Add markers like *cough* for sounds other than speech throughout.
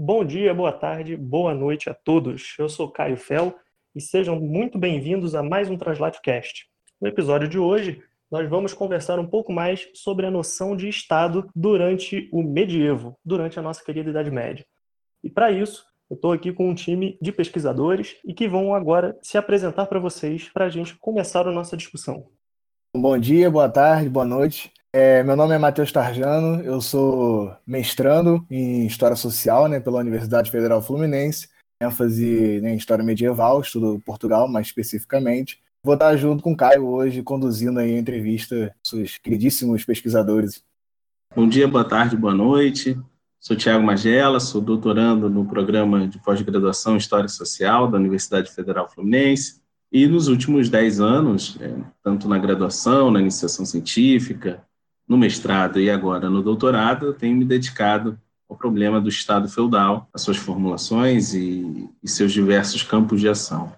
Bom dia, boa tarde, boa noite a todos. Eu sou Caio Fel e sejam muito bem-vindos a mais um TranslateCast. No episódio de hoje, nós vamos conversar um pouco mais sobre a noção de Estado durante o medievo, durante a nossa querida Idade Média. E para isso, eu estou aqui com um time de pesquisadores e que vão agora se apresentar para vocês para a gente começar a nossa discussão. Bom dia, boa tarde, boa noite. É, meu nome é Matheus Tarjano, eu sou mestrando em História Social né, pela Universidade Federal Fluminense, ênfase né, em História Medieval, estudo Portugal mais especificamente. Vou estar junto com o Caio hoje, conduzindo aí a entrevista seus queridíssimos pesquisadores. Bom dia, boa tarde, boa noite. Sou Tiago Magela, sou doutorando no programa de pós-graduação em História Social da Universidade Federal Fluminense. E nos últimos dez anos, é, tanto na graduação, na iniciação científica, no mestrado e agora no doutorado, eu tenho me dedicado ao problema do Estado feudal, as suas formulações e, e seus diversos campos de ação.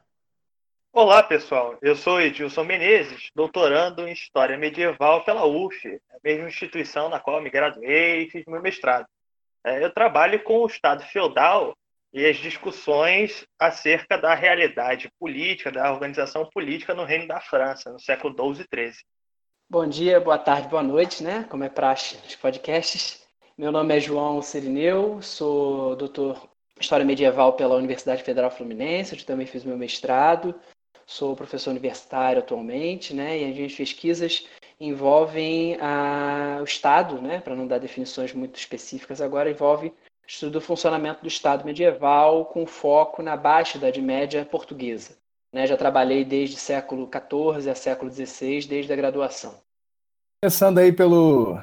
Olá, pessoal. Eu sou Edilson Menezes, doutorando em História Medieval pela UF, a mesma instituição na qual me graduei e fiz meu mestrado. É, eu trabalho com o Estado feudal e as discussões acerca da realidade política, da organização política no Reino da França, no século XII e XIII. Bom dia, boa tarde, boa noite, né? Como é praxe nos podcasts. Meu nome é João Sirineu, sou doutor em História Medieval pela Universidade Federal Fluminense, onde também fiz meu mestrado. Sou professor universitário atualmente, né? E as minhas pesquisas envolvem a, o Estado, né? Para não dar definições muito específicas agora, envolve estudo do funcionamento do Estado medieval com foco na Baixa Idade Média portuguesa. Né? Já trabalhei desde século XIV a século XVI, desde a graduação. Começando aí pelo,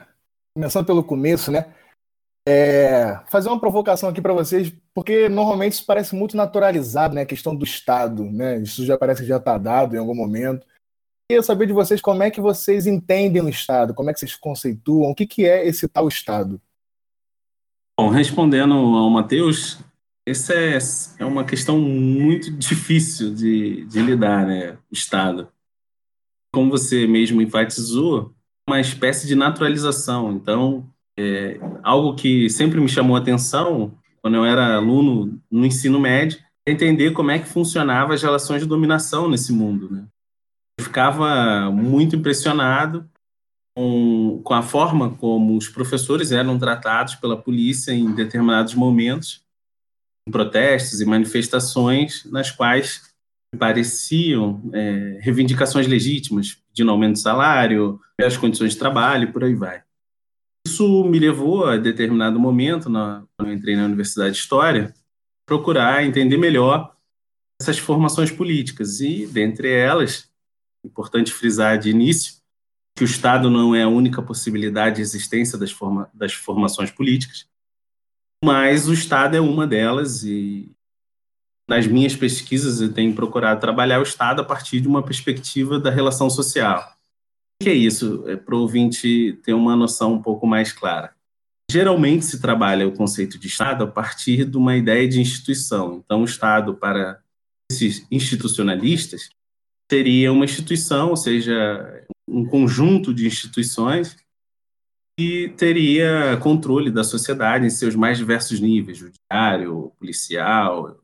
começando pelo começo, né? É, fazer uma provocação aqui para vocês, porque normalmente isso parece muito naturalizado, né? A questão do Estado, né? Isso já parece que já está dado em algum momento. Queria saber de vocês como é que vocês entendem o Estado, como é que vocês conceituam, o que, que é esse tal Estado? Bom, respondendo ao Matheus, essa é, é uma questão muito difícil de, de lidar, né? O Estado. Como você mesmo enfatizou, uma espécie de naturalização. Então, é, algo que sempre me chamou a atenção quando eu era aluno no ensino médio é entender como é que funcionavam as relações de dominação nesse mundo. Né? Eu ficava muito impressionado com, com a forma como os professores eram tratados pela polícia em determinados momentos protestos e manifestações nas quais pareciam é, reivindicações legítimas, de aumento de salário, as condições de trabalho, por aí vai. Isso me levou a determinado momento, na, quando eu entrei na Universidade de História, procurar entender melhor essas formações políticas e, dentre elas, importante frisar de início que o Estado não é a única possibilidade de existência das, forma, das formações políticas, mas o Estado é uma delas e nas minhas pesquisas eu tenho procurado trabalhar o Estado a partir de uma perspectiva da relação social. O que é isso? É para o ouvinte ter uma noção um pouco mais clara. Geralmente se trabalha o conceito de Estado a partir de uma ideia de instituição. Então, o Estado, para esses institucionalistas, seria uma instituição, ou seja, um conjunto de instituições e teria controle da sociedade em seus mais diversos níveis, judiciário, policial.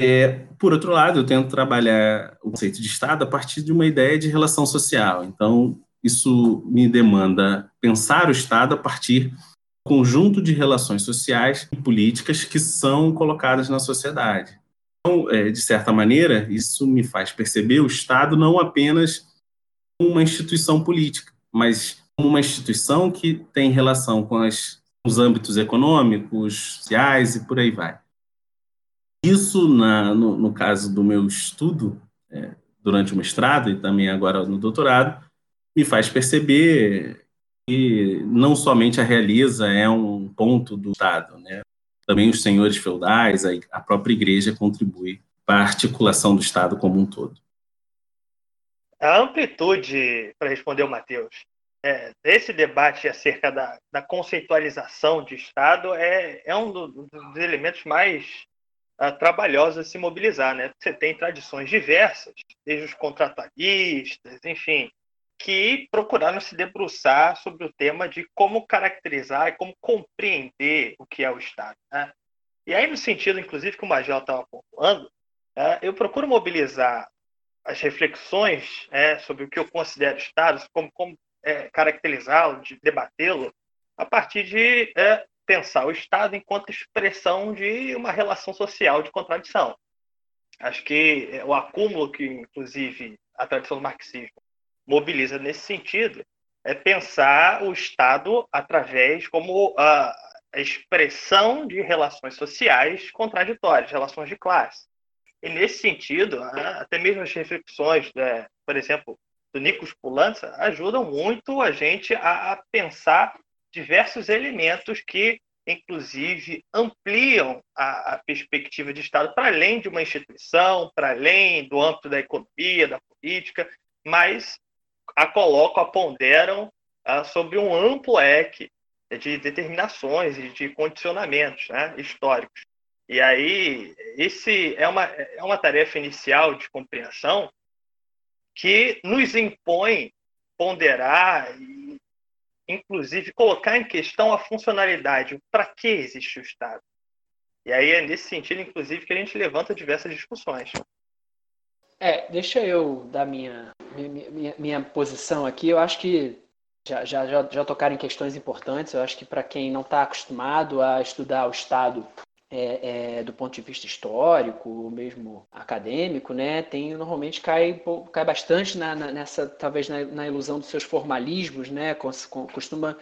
É, por outro lado, eu tento trabalhar o conceito de Estado a partir de uma ideia de relação social. Então, isso me demanda pensar o Estado a partir do conjunto de relações sociais e políticas que são colocadas na sociedade. Então, é, de certa maneira, isso me faz perceber o Estado não apenas uma instituição política, mas como uma instituição que tem relação com as, os âmbitos econômicos, sociais e por aí vai. Isso, na, no, no caso do meu estudo, é, durante o mestrado e também agora no doutorado, me faz perceber que não somente a realiza é um ponto do Estado, né? também os senhores feudais, a, a própria igreja contribui para a articulação do Estado como um todo. A amplitude, para responder o Matheus, é, debate acerca da, da, conceitualização de Estado é, é um do, dos elementos mais uh, trabalhosos a se mobilizar. Né? Você tem tradições diversas, desde os contratualistas, enfim, que procuraram se debruçar sobre o tema de como caracterizar e como compreender o que é o Estado. Né? E aí, no sentido, inclusive, que o Magel estava pontuando, é, eu procuro mobilizar as reflexões é, sobre o que eu considero Estado, como, como é, caracterizá-lo, de debatê-lo, a partir de é, pensar o Estado enquanto expressão de uma relação social de contradição. Acho que é, o acúmulo que, inclusive, a tradição do marxismo mobiliza nesse sentido é pensar o Estado através como a expressão de relações sociais contraditórias, relações de classe. E nesse sentido, até mesmo as reflexões, né, por exemplo, do Nikos ajudam muito a gente a, a pensar diversos elementos que, inclusive, ampliam a, a perspectiva de Estado para além de uma instituição, para além do âmbito da economia, da política, mas a colocam, a ponderam uh, sobre um amplo leque de determinações e de condicionamentos né, históricos. E aí, esse é uma, é uma tarefa inicial de compreensão que nos impõe ponderar e, inclusive, colocar em questão a funcionalidade, para que existe o Estado. E aí é nesse sentido, inclusive, que a gente levanta diversas discussões. É, deixa eu dar minha, minha, minha, minha posição aqui. Eu acho que já, já, já, já tocaram em questões importantes. Eu acho que para quem não está acostumado a estudar o Estado é, é, do ponto de vista histórico, ou mesmo acadêmico, né, tem normalmente cai, cai bastante na, na, nessa, talvez na, na, ilusão dos seus formalismos, né, costuma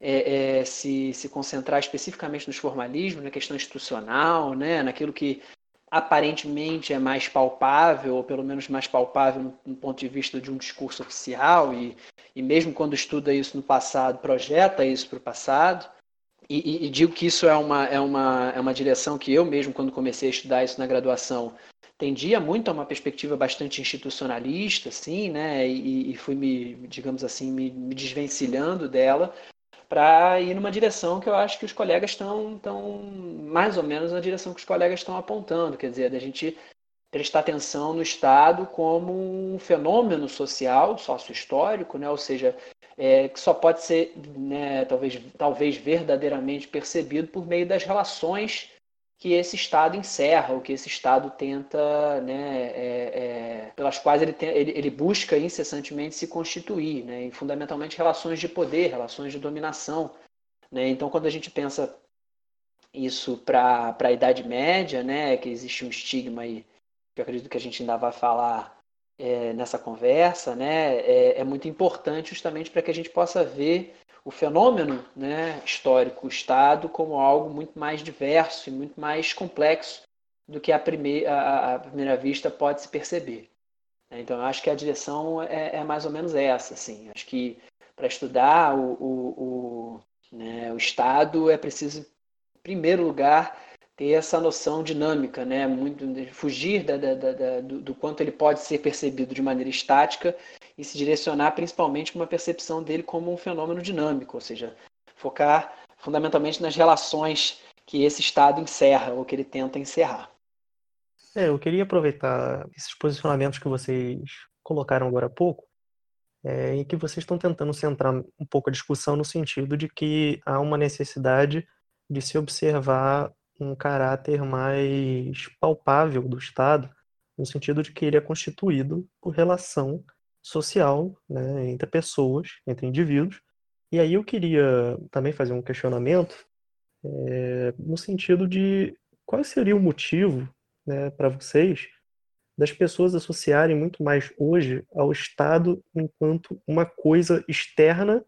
é, é, se, se concentrar especificamente nos formalismos, na questão institucional, né, naquilo que aparentemente é mais palpável, ou pelo menos mais palpável no, no ponto de vista de um discurso oficial, e, e mesmo quando estuda isso no passado, projeta isso para o passado. E, e, digo que isso é uma, é, uma, é uma direção que eu mesmo, quando comecei a estudar isso na graduação, tendia muito a uma perspectiva bastante institucionalista, assim, né? E, e fui me, digamos assim, me, me desvencilhando dela para ir numa direção que eu acho que os colegas estão, estão mais ou menos na direção que os colegas estão apontando, quer dizer, da gente prestar atenção no Estado como um fenômeno social, sócio-histórico, né? ou seja, é, que só pode ser né, talvez, talvez verdadeiramente percebido por meio das relações que esse Estado encerra, ou que esse Estado tenta, né, é, é, pelas quais ele, tem, ele, ele, busca incessantemente se constituir, né, e fundamentalmente relações de poder, relações de dominação. Né? Então, quando a gente pensa isso para a Idade Média, né, que existe um estigma aí, que eu acredito que a gente ainda vai falar é, nessa conversa, né, é, é muito importante justamente para que a gente possa ver o fenômeno né, histórico, o Estado, como algo muito mais diverso e muito mais complexo do que a primeira, primeira vista pode se perceber. Então, eu acho que a direção é, é mais ou menos essa. Assim. Acho que para estudar o, o, o, né, o Estado é preciso, em primeiro lugar, ter essa noção dinâmica, né? Muito fugir da, da, da, do, do, quanto ele pode ser percebido de maneira estática e se direcionar principalmente para uma percepção dele como um fenômeno dinâmico, ou seja, focar fundamentalmente nas relações que esse estado encerra ou que ele tenta encerrar. É, eu queria aproveitar esses posicionamentos que vocês colocaram agora há pouco, é, em que vocês estão tentando centrar um pouco a discussão no sentido de que há uma necessidade de se observar um caráter mais palpável do Estado, no sentido de que ele é constituído por relação social né, entre pessoas, entre indivíduos. E aí eu queria também fazer um questionamento é, no sentido de qual seria o motivo né, para vocês das pessoas associarem muito mais hoje ao Estado enquanto uma coisa externa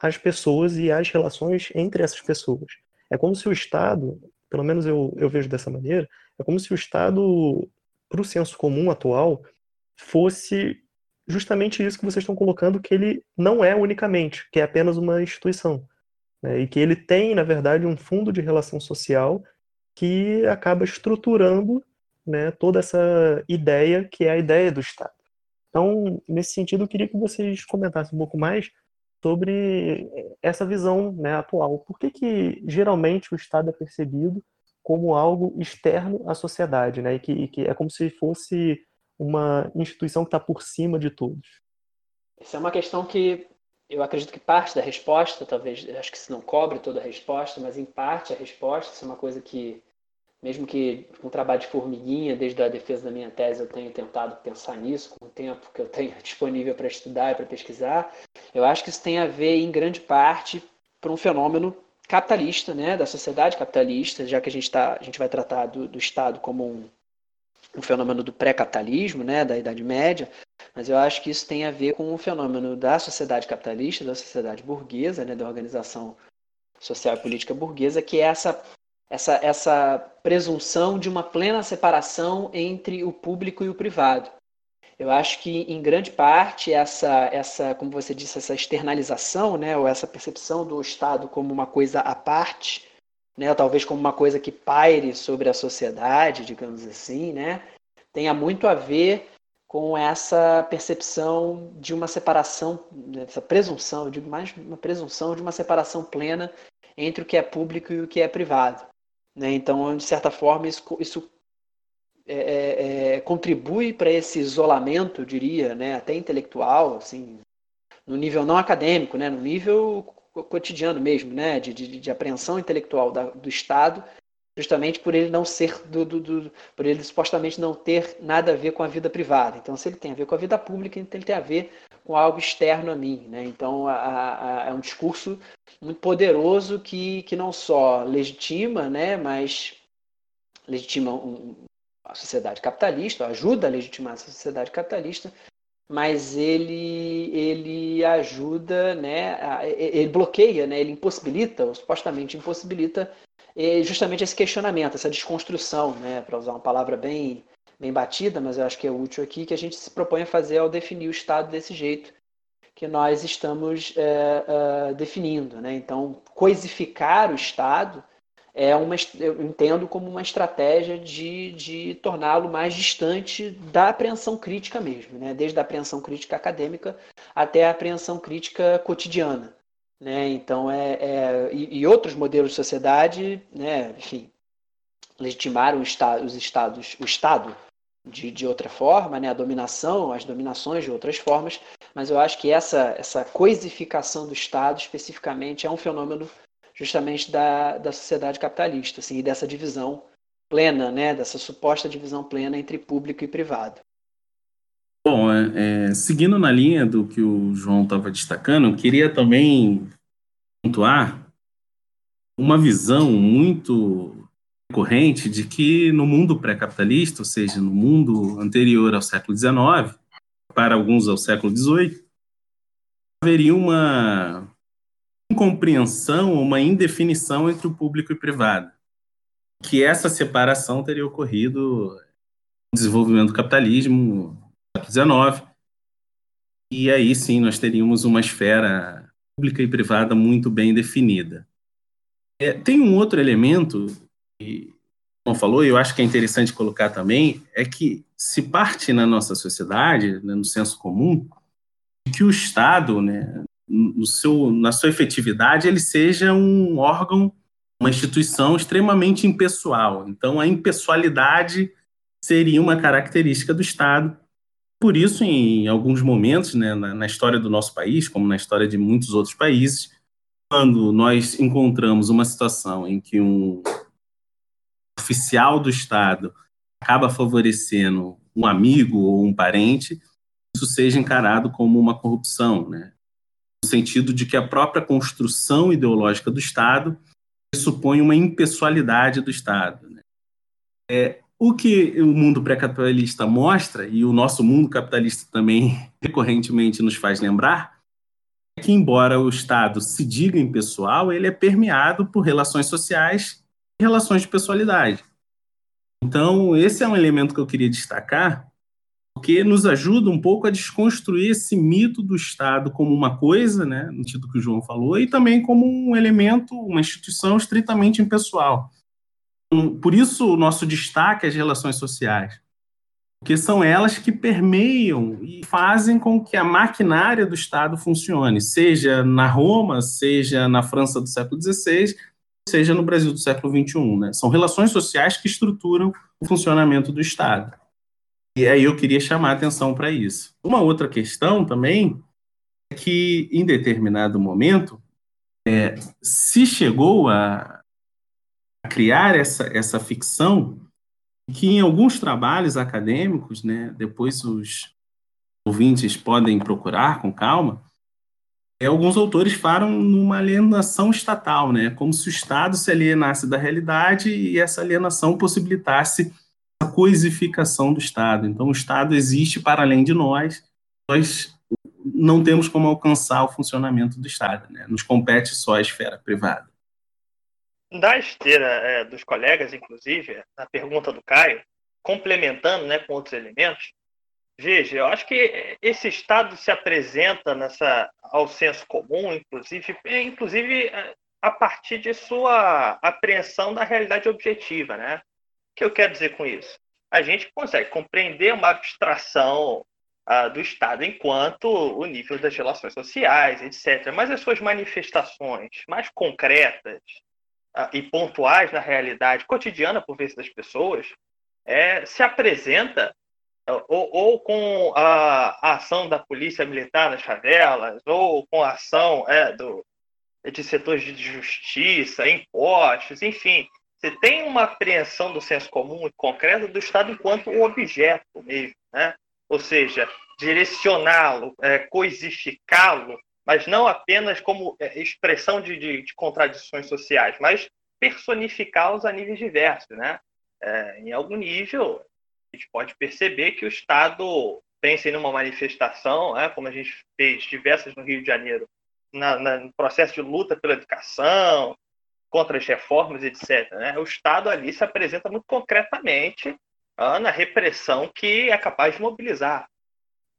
às pessoas e às relações entre essas pessoas. É como se o Estado pelo menos eu, eu vejo dessa maneira, é como se o Estado, para o senso comum atual, fosse justamente isso que vocês estão colocando, que ele não é unicamente, que é apenas uma instituição. Né? E que ele tem, na verdade, um fundo de relação social que acaba estruturando né, toda essa ideia que é a ideia do Estado. Então, nesse sentido, eu queria que vocês comentassem um pouco mais sobre essa visão né, atual. Por que, que geralmente o Estado é percebido como algo externo à sociedade, né, e que, e que é como se fosse uma instituição que está por cima de todos? Essa é uma questão que eu acredito que parte da resposta, talvez, acho que se não cobre toda a resposta, mas em parte a resposta, isso é uma coisa que mesmo que um trabalho de formiguinha, desde a defesa da minha tese, eu tenho tentado pensar nisso com o tempo que eu tenho *laughs* disponível para estudar e para pesquisar, eu acho que isso tem a ver, em grande parte, por um fenômeno capitalista, né, da sociedade capitalista, já que a gente, tá, a gente vai tratar do, do Estado como um, um fenômeno do pré-capitalismo, né, da Idade Média, mas eu acho que isso tem a ver com o fenômeno da sociedade capitalista, da sociedade burguesa, né, da organização social e política burguesa, que é essa, essa, essa presunção de uma plena separação entre o público e o privado. Eu acho que, em grande parte, essa, essa, como você disse, essa externalização, né, ou essa percepção do Estado como uma coisa à parte, né, talvez como uma coisa que paire sobre a sociedade, digamos assim, né, tenha muito a ver com essa percepção de uma separação, essa presunção, eu digo mais uma presunção de uma separação plena entre o que é público e o que é privado. Né? Então, de certa forma, isso, isso é, é, é contribui para esse isolamento, diria, né? até intelectual, assim, no nível não acadêmico, né? no nível cotidiano mesmo, né? de, de, de apreensão intelectual da, do Estado justamente por ele não ser do, do, do, por ele supostamente não ter nada a ver com a vida privada. Então, se ele tem a ver com a vida pública, então ele tem a ver com algo externo a mim, né? Então, a, a, é um discurso muito poderoso que, que não só legitima, né, mas legitima um, a sociedade capitalista, ajuda a legitimar a sociedade capitalista, mas ele ele ajuda, né, ele bloqueia, né, ele impossibilita, ou supostamente impossibilita justamente esse questionamento, essa desconstrução, né, para usar uma palavra bem, bem batida, mas eu acho que é útil aqui, que a gente se propõe a fazer ao definir o Estado desse jeito que nós estamos é, é, definindo. Né? Então, coisificar o Estado é uma, eu entendo como uma estratégia de, de torná-lo mais distante da apreensão crítica mesmo, né? desde a apreensão crítica acadêmica até a apreensão crítica cotidiana. Né? Então, é, é e, e, outros modelos de sociedade, né? enfim, legitimaram os estados, o Estado de, de outra forma, né? a dominação, as dominações de outras formas, mas eu acho que essa, essa coisificação do Estado, especificamente, é um fenômeno justamente da, da sociedade capitalista, assim, e dessa divisão plena, né? dessa suposta divisão plena entre público e privado. Bom, é, é, seguindo na linha do que o João estava destacando, eu queria também pontuar uma visão muito corrente de que no mundo pré-capitalista, ou seja, no mundo anterior ao século XIX, para alguns ao século XVIII, haveria uma incompreensão, uma indefinição entre o público e o privado. Que essa separação teria ocorrido no desenvolvimento do capitalismo XIX. E aí sim nós teríamos uma esfera pública e privada muito bem definida. É, tem um outro elemento que não falou, e eu acho que é interessante colocar também, é que se parte na nossa sociedade, né, no senso comum, que o Estado, né, no seu, na sua efetividade, ele seja um órgão, uma instituição extremamente impessoal. Então, a impessoalidade seria uma característica do Estado por isso, em alguns momentos né, na, na, história do nosso país, como na história de muitos outros países, quando nós encontramos uma situação em que um oficial do Estado acaba favorecendo um amigo ou um parente, isso seja encarado como uma corrupção, né? no sentido de que a própria construção ideológica do Estado supõe uma impessoalidade do Estado. Né? É, o que o mundo pré-capitalista mostra, e o nosso mundo capitalista também *laughs* recorrentemente nos faz lembrar, é que, embora o Estado se diga impessoal, ele é permeado por relações sociais e relações de pessoalidade. Então, esse é um elemento que eu queria destacar, porque nos ajuda um pouco a desconstruir esse mito do Estado como uma coisa, né, no sentido que o João falou, e também como um elemento, uma instituição estritamente impessoal por isso o nosso destaque às relações sociais, porque são elas que permeiam e fazem com que a maquinária do Estado funcione, seja na Roma, seja na França do século XVI, seja no Brasil do século XXI. Né? São relações sociais que estruturam o funcionamento do Estado. E aí eu queria chamar a atenção para isso. Uma outra questão também é que, em determinado momento, é, se chegou a criar essa, essa ficção que em alguns trabalhos acadêmicos, né, depois os ouvintes podem procurar com calma, é, alguns autores falam numa alienação estatal, né, como se o Estado se alienasse da realidade e essa alienação possibilitasse a coisificação do Estado. Então, o Estado existe para além de nós, nós não temos como alcançar o funcionamento do Estado, né? nos compete só a esfera privada. Da esteira é, dos colegas, inclusive, na pergunta do Caio, complementando né, com outros elementos, veja, eu acho que esse Estado se apresenta nessa, ao senso comum, inclusive, inclusive é, a partir de sua apreensão da realidade objetiva. Né? O que eu quero dizer com isso? A gente consegue compreender uma abstração uh, do Estado enquanto o nível das relações sociais, etc. Mas as suas manifestações mais concretas e pontuais na realidade cotidiana, por vezes, das pessoas, é, se apresenta uh, ou, ou, com a, a, ação da polícia militar nas favelas, ou com a ação é, do, de setores de justiça, impostos, enfim. Você tem uma apreensão do senso comum e concreto do Estado enquanto um objeto mesmo, né? ou seja, direcioná-lo, é, coisificá-lo, mas não apenas como é, expressão de, de, de contradições sociais, mas personificá-los a níveis diversos. Né? É, em algum nível, a gente pode perceber que o Estado, pense numa manifestação, né, como a gente fez diversas no Rio de Janeiro, na, na, no processo de luta pela educação, contra as reformas, etc. Né? O Estado ali se apresenta muito concretamente na repressão que é capaz de mobilizar.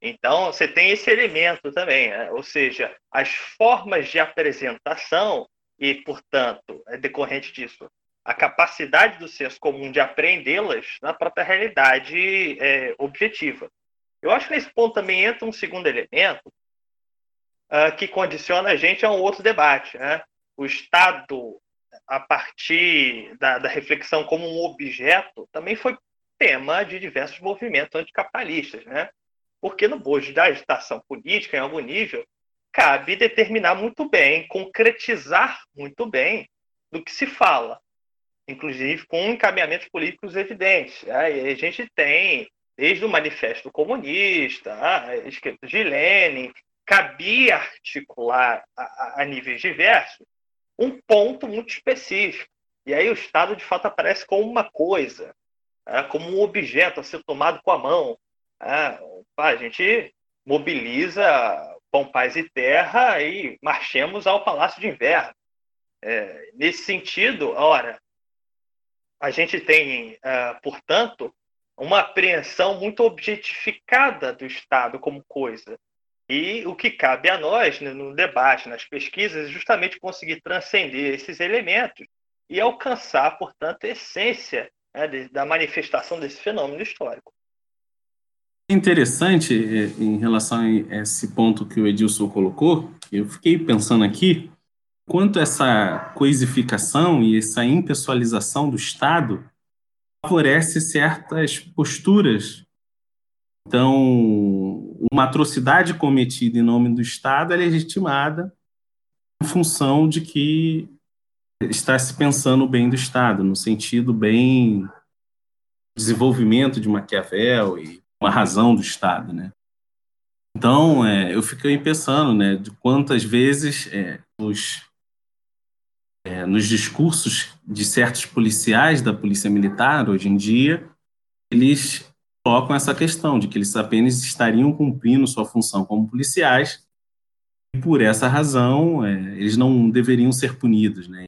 Então, você tem esse elemento também, né? ou seja, as formas de apresentação e, portanto, é decorrente disso, a capacidade do senso comum de apreendê-las na própria realidade é, objetiva. Eu acho que nesse ponto também entra um segundo elemento uh, que condiciona a gente a um outro debate. Né? O Estado, a partir da, da reflexão como um objeto, também foi tema de diversos movimentos anticapitalistas, né? Porque no bojo da agitação política, em algum nível, cabe determinar muito bem, concretizar muito bem do que se fala, inclusive com encaminhamentos políticos evidentes. Aí a gente tem, desde o Manifesto Comunista, escritos de Lenin, cabia articular a, a níveis diversos um ponto muito específico. E aí o Estado, de fato, aparece como uma coisa, é, como um objeto a ser tomado com a mão. É, a gente mobiliza pão, paz e terra e marchemos ao Palácio de Inverno. É, nesse sentido, ora, a gente tem, é, portanto, uma apreensão muito objetificada do Estado como coisa. E o que cabe a nós né, no debate, nas pesquisas, é justamente conseguir transcender esses elementos e alcançar, portanto, a essência né, da manifestação desse fenômeno histórico. Interessante é, em relação a esse ponto que o Edilson colocou, eu fiquei pensando aqui quanto essa coisificação e essa impessoalização do Estado favorece certas posturas. Então, uma atrocidade cometida em nome do Estado é legitimada em função de que está se pensando o bem do Estado, no sentido bem desenvolvimento de Maquiavel e uma razão do Estado, né? Então, é, eu fiquei pensando, né, de quantas vezes é, os, é, nos discursos de certos policiais da polícia militar hoje em dia, eles colocam essa questão de que eles apenas estariam cumprindo sua função como policiais e por essa razão é, eles não deveriam ser punidos, né?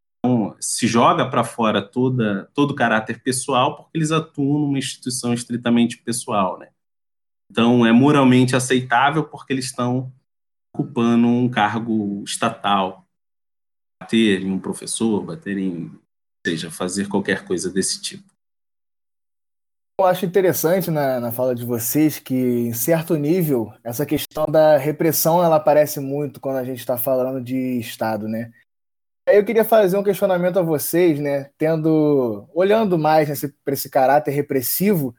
se joga para fora toda, todo o caráter pessoal porque eles atuam numa instituição estritamente pessoal, né? Então, é moralmente aceitável porque eles estão ocupando um cargo estatal. Bater em um professor, bater em. seja, fazer qualquer coisa desse tipo. Eu acho interessante na, na fala de vocês que, em certo nível, essa questão da repressão ela aparece muito quando a gente está falando de Estado, né? Eu queria fazer um questionamento a vocês, né? Tendo, olhando mais para esse caráter repressivo,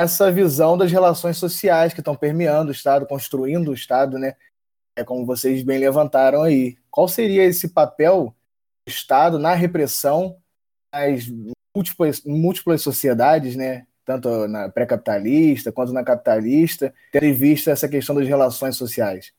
essa visão das relações sociais que estão permeando o Estado, construindo o Estado, né? É como vocês bem levantaram aí. Qual seria esse papel do Estado na repressão múltiplas, múltiplas sociedades, né? tanto na pré-capitalista quanto na capitalista, tendo em vista essa questão das relações sociais.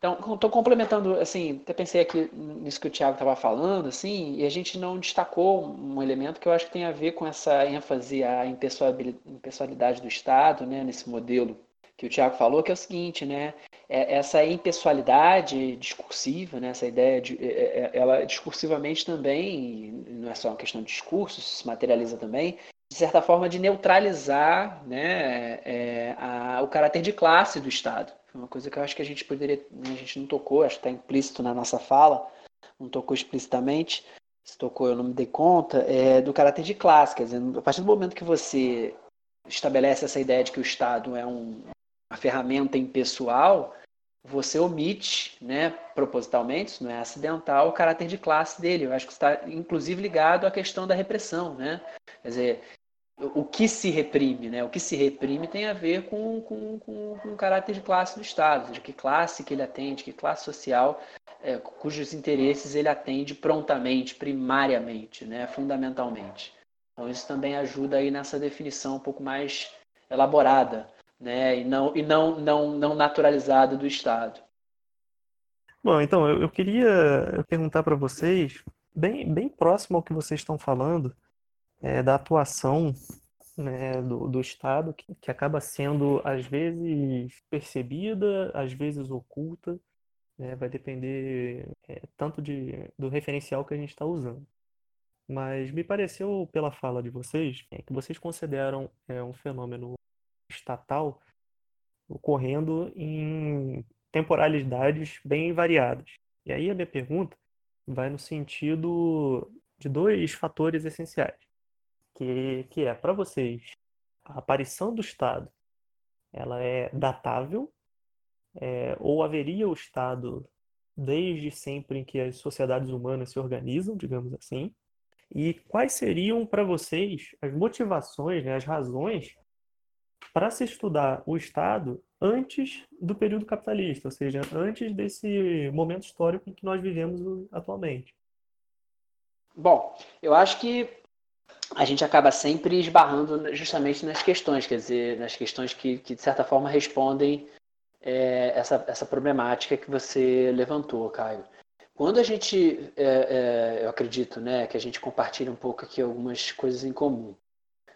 Então, estou complementando, assim, até pensei aqui nisso que o Tiago estava falando, assim, e a gente não destacou um elemento que eu acho que tem a ver com essa ênfase à impessoalidade do Estado, né, nesse modelo que o Tiago falou, que é o seguinte, né, é essa impessoalidade discursiva, né, essa ideia de, é, é, ela discursivamente também, não é só uma questão de discurso, se materializa também, de certa forma de neutralizar, né, é, a, o caráter de classe do Estado. Uma coisa que eu acho que a gente poderia, né, a gente não tocou, acho que está implícito na nossa fala, não tocou explicitamente, se tocou eu não me dei conta, é do caráter de classe. Quer dizer, a partir do momento que você estabelece essa ideia de que o Estado é um, uma ferramenta impessoal, você omite, né, propositalmente, isso não é acidental, o caráter de classe dele. Eu acho que está, inclusive, ligado à questão da repressão. Né? Quer dizer, o que se reprime, né? O que se reprime tem a ver com, com, com, com o caráter de classe do Estado, de que classe que ele atende, que classe social é, cujos interesses ele atende prontamente, primariamente, né? Fundamentalmente. Então isso também ajuda aí nessa definição um pouco mais elaborada, né? E não e não não, não naturalizada do Estado. Bom, então eu, eu queria perguntar para vocês, bem bem próximo ao que vocês estão falando é, da atuação né, do, do Estado, que, que acaba sendo, às vezes, percebida, às vezes oculta, né, vai depender é, tanto de, do referencial que a gente está usando. Mas me pareceu, pela fala de vocês, é, que vocês consideram é, um fenômeno estatal ocorrendo em temporalidades bem variadas. E aí a minha pergunta vai no sentido de dois fatores essenciais que, que é para vocês a aparição do Estado ela é datável é, ou haveria o Estado desde sempre em que as sociedades humanas se organizam, digamos assim, e quais seriam para vocês as motivações, né, as razões para se estudar o Estado antes do período capitalista, ou seja, antes desse momento histórico em que nós vivemos atualmente? Bom, eu acho que a gente acaba sempre esbarrando justamente nas questões, quer dizer, nas questões que, que de certa forma respondem é, essa, essa problemática que você levantou, Caio. Quando a gente, é, é, eu acredito, né, que a gente compartilha um pouco aqui algumas coisas em comum,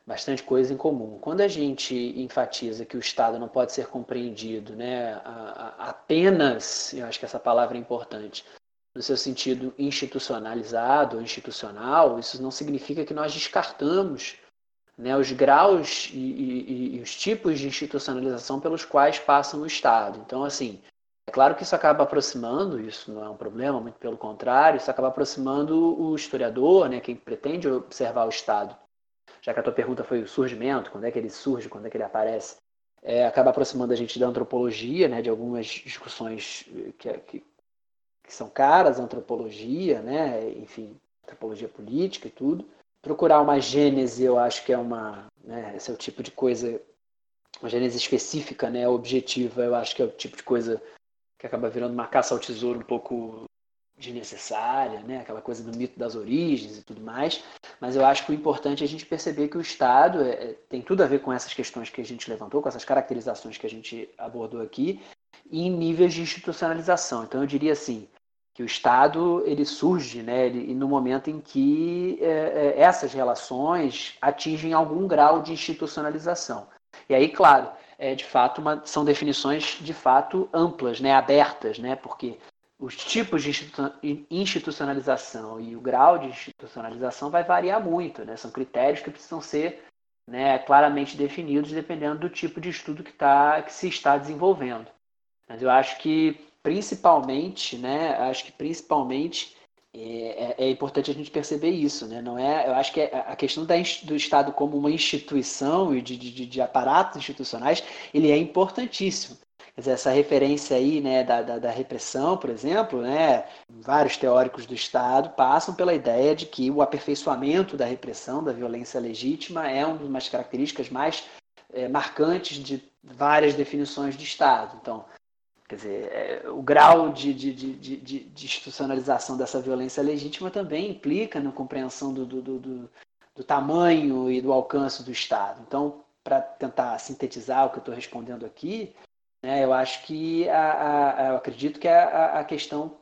bastante coisa em comum. Quando a gente enfatiza que o Estado não pode ser compreendido, né, a, a, apenas, eu acho que essa palavra é importante, no seu sentido institucionalizado, institucional, isso não significa que nós descartamos né, os graus e, e, e, os tipos de institucionalização pelos quais passam o Estado. Então, assim, é claro que isso acaba aproximando, isso não é um problema, muito pelo contrário, isso acaba aproximando o historiador, né, quem pretende observar o Estado. Já que a tua pergunta foi o surgimento, quando é que ele surge, quando é que ele aparece, é, acaba aproximando a gente da antropologia, né, de algumas discussões que, que que são caras, antropologia, né? enfim, antropologia política e tudo. Procurar uma gênese, eu acho que é uma, né? esse é o tipo de coisa, uma gênese específica, né? objetiva, eu acho que é o tipo de coisa que acaba virando uma caça ao tesouro um pouco desnecessária, né? aquela coisa do mito das origens e tudo mais. Mas eu acho que o importante é a gente perceber que o Estado é, é tem tudo a ver com essas questões que a gente levantou, com essas caracterizações que a gente abordou aqui, em níveis de institucionalização. Então eu diria assim, que o Estado ele surge né, ele, no momento em que é, é, essas relações atingem algum grau de institucionalização. E aí, claro, é, de fato, uma, são definições de fato amplas, né, abertas, né, porque os tipos de institucionalização e o grau de institucionalização vai variar muito, né, são critérios que precisam ser né, claramente definidos dependendo do tipo de estudo que, tá, que se está desenvolvendo. Mas eu acho que principalmente, né? Acho que principalmente é, é, é, importante a gente perceber isso, né? Não é, eu acho que é, a questão da, do Estado como uma instituição e de, de, de, aparatos institucionais, ele é importantíssimo. Quer dizer, essa referência aí, né, da, da, da, repressão, por exemplo, né, vários teóricos do Estado passam pela ideia de que o aperfeiçoamento da repressão, da violência legítima, é uma das características mais é, marcantes de várias definições de Estado. Então, Quer dizer, é, o grau de, de, de, de, institucionalização dessa violência legítima também implica na compreensão do, do, do, do tamanho e do alcance do Estado. Então, para tentar sintetizar o que eu estou respondendo aqui, né, eu acho que a, a, eu acredito que a, a questão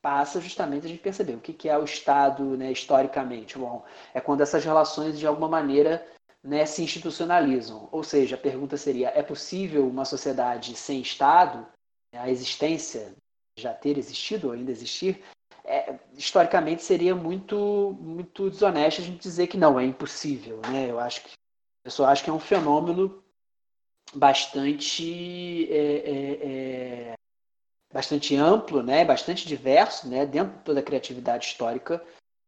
passa justamente a gente perceber o que, que é o Estado né, historicamente. Bom, é quando essas relações de alguma maneira né, se institucionalizam. Ou seja, a pergunta seria: é possível uma sociedade sem Estado? A existência já ter existido ou ainda existir, é, historicamente seria muito muito desonesto a gente dizer que não, é impossível. Né? Eu acho que eu só acho que é um fenômeno bastante é, é, é, bastante amplo, né? bastante diverso, né? dentro de toda a criatividade histórica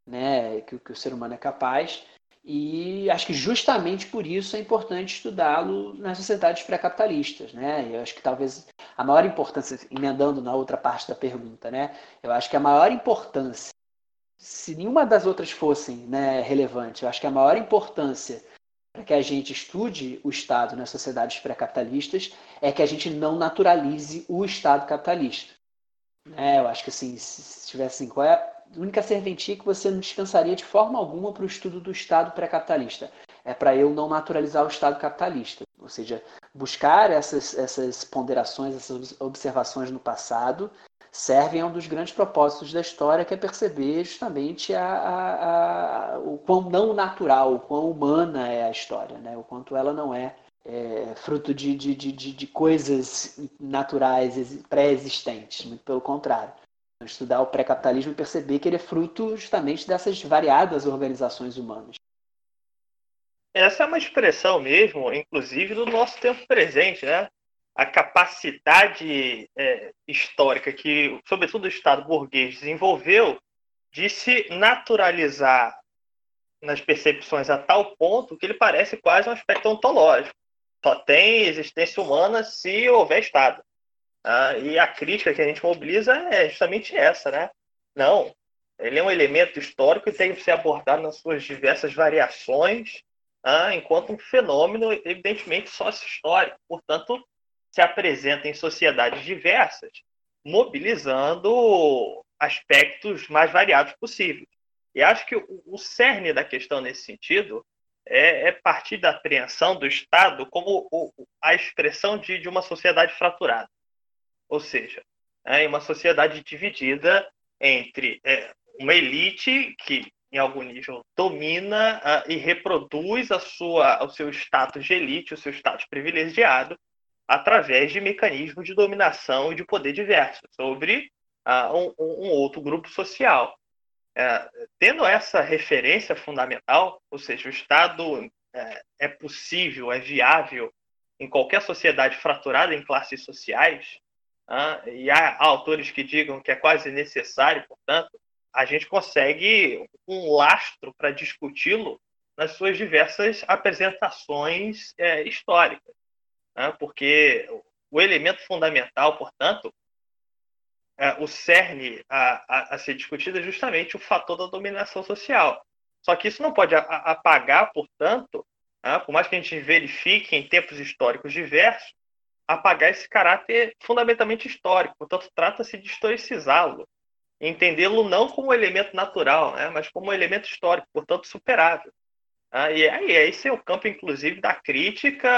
né? que, que o ser humano é capaz. E acho que justamente por isso é importante estudá-lo nas sociedades pré-capitalistas, né? Eu acho que talvez a maior importância, emendando na outra parte da pergunta, né? Eu acho que a maior importância, se nenhuma das outras fossem né, relevante, eu acho que a maior importância para que a gente estude o Estado nas sociedades pré-capitalistas é que a gente não naturalize o Estado capitalista. É, eu acho que assim, se tivesse assim, qual é única serventia que você não descansaria de forma alguma para o estudo do Estado pré-capitalista. É para eu não naturalizar o Estado capitalista. Ou seja, buscar essas, essas ponderações, essas observações no passado, servem a um dos grandes propósitos da história, que é perceber justamente a, a, a, o quão não natural, o quão humana é a história, né? o quanto ela não é, é fruto de, de, de, de coisas naturais pré-existentes, muito pelo contrário estudar o pré-capitalismo e perceber que ele é fruto justamente dessas variadas organizações humanas. Essa é uma expressão mesmo, inclusive, do nosso tempo presente, né? A capacidade é, histórica que, sobretudo, o Estado burguês desenvolveu de se naturalizar nas percepções a tal ponto que ele parece quase um aspecto ontológico. Só tem existência humana se houver Estado. Ah, e a crítica que a gente mobiliza é justamente essa, né? Não, ele é um elemento histórico e tem que ser abordado nas suas diversas variações, ah, enquanto um fenômeno, evidentemente, sócio-histórico. Portanto, se apresenta em sociedades diversas, mobilizando aspectos mais variados possíveis. E acho que o, o cerne da questão nesse sentido é, é partir da apreensão do Estado como o, a expressão de, de uma sociedade fraturada. Ou seja, é uma sociedade dividida entre é, uma elite que, em algum nível, domina uh, e reproduz a sua, o seu status de elite, o seu status privilegiado, através de mecanismos de dominação e de poder diversos sobre uh, um, um, outro grupo social. É, tendo essa referência fundamental, ou seja, o Estado é, é possível, é viável em qualquer sociedade fraturada em classes sociais, e há autores que digam que é quase necessário, portanto, a gente consegue um lastro para discuti-lo nas suas diversas apresentações é, históricas. Né? Porque o elemento fundamental, portanto, é, o cerne a, a, a, ser discutido é justamente o fator da dominação social. Só que isso não pode apagar, portanto, né? por mais que a gente verifique em tempos históricos diversos, apagar esse caráter fundamentalmente histórico. Portanto, trata-se de historicizá-lo, entendê-lo não como elemento natural, né, mas como elemento histórico, portanto, superável. Ah, e aí, esse é o campo, inclusive, da crítica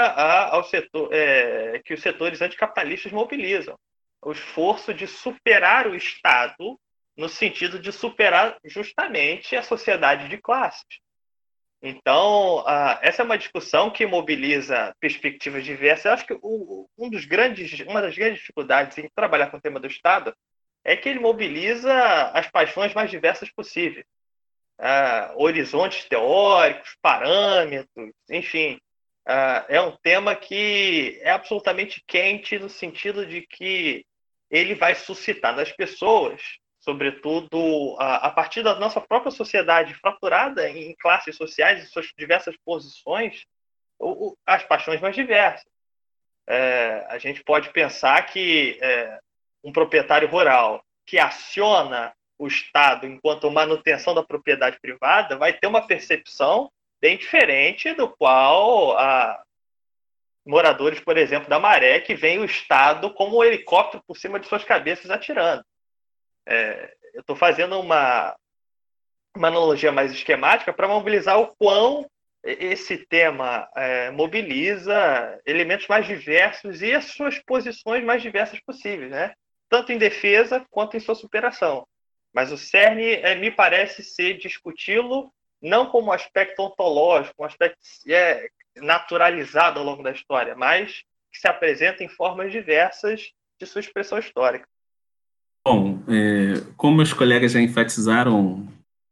ao setor, é, que os setores anticapitalistas mobilizam. O esforço de superar o Estado no sentido de superar justamente a sociedade de classes. Então, essa é uma discussão que mobiliza perspectivas diversas. Eu acho que o, um dos grandes, uma das grandes dificuldades em trabalhar com o tema do Estado é que ele mobiliza as paixões mais diversas possíveis. Horizontes teóricos, parâmetros, enfim. É um tema que é absolutamente quente no sentido de que ele vai suscitar nas pessoas sobretudo a, a, partir da nossa própria sociedade fraturada em classes sociais e suas diversas posições, o, as paixões mais diversas. É, a gente pode pensar que é, um proprietário rural que aciona o Estado enquanto manutenção da propriedade privada vai ter uma percepção bem diferente do qual a, moradores, por exemplo, da Maré, que vem o Estado como um helicóptero por cima de suas cabeças atirando. É, eu estou fazendo uma, uma analogia mais esquemática para mobilizar o quão esse tema é, mobiliza elementos mais diversos e as suas posições mais diversas possíveis, né? tanto em defesa quanto em sua superação. Mas o CERN é, me parece ser discuti-lo não como aspecto ontológico, um aspecto é, naturalizado ao longo da história, mas que se apresenta em formas diversas de sua expressão histórica. Bom, é, como meus colegas já enfatizaram um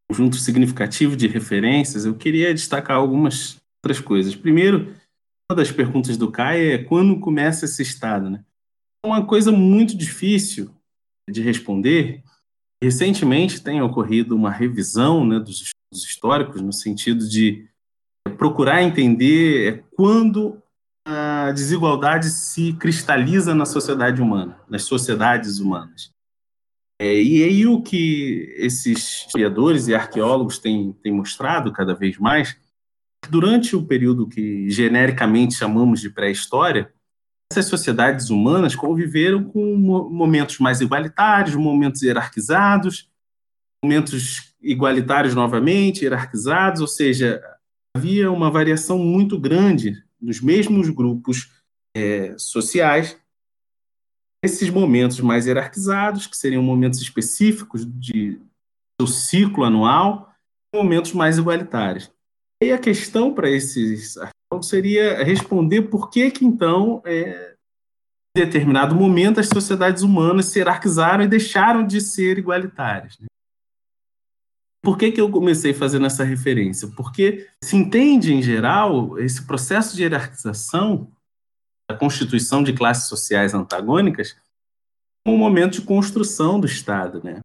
conjunto significativo de referências, eu queria destacar algumas outras coisas. Primeiro, uma das perguntas do Caio é quando começa esse estado, né? É uma coisa muito difícil de responder. Recentemente tem ocorrido uma revisão né, dos estudos históricos no sentido de procurar entender quando a desigualdade se cristaliza na sociedade humana, nas sociedades humanas. É, e aí o que esses historiadores e arqueólogos têm, têm mostrado cada vez mais, durante o período que genericamente chamamos de pré-história, essas sociedades humanas conviveram com momentos mais igualitários, momentos hierarquizados, momentos igualitários novamente, hierarquizados, ou seja, havia uma variação muito grande nos mesmos grupos é, sociais esses momentos mais hierarquizados, que seriam momentos específicos de seu ciclo anual, momentos mais igualitários. E a questão para esses arqueólogos seria responder por que que então, é, em determinado momento, as sociedades humanas se hierarquizaram e deixaram de ser igualitárias. Né? Por que, que eu comecei fazendo essa referência? Porque se entende, em geral, esse processo de hierarquização da constituição de classes sociais antagônicas como um momento de construção do Estado. Né?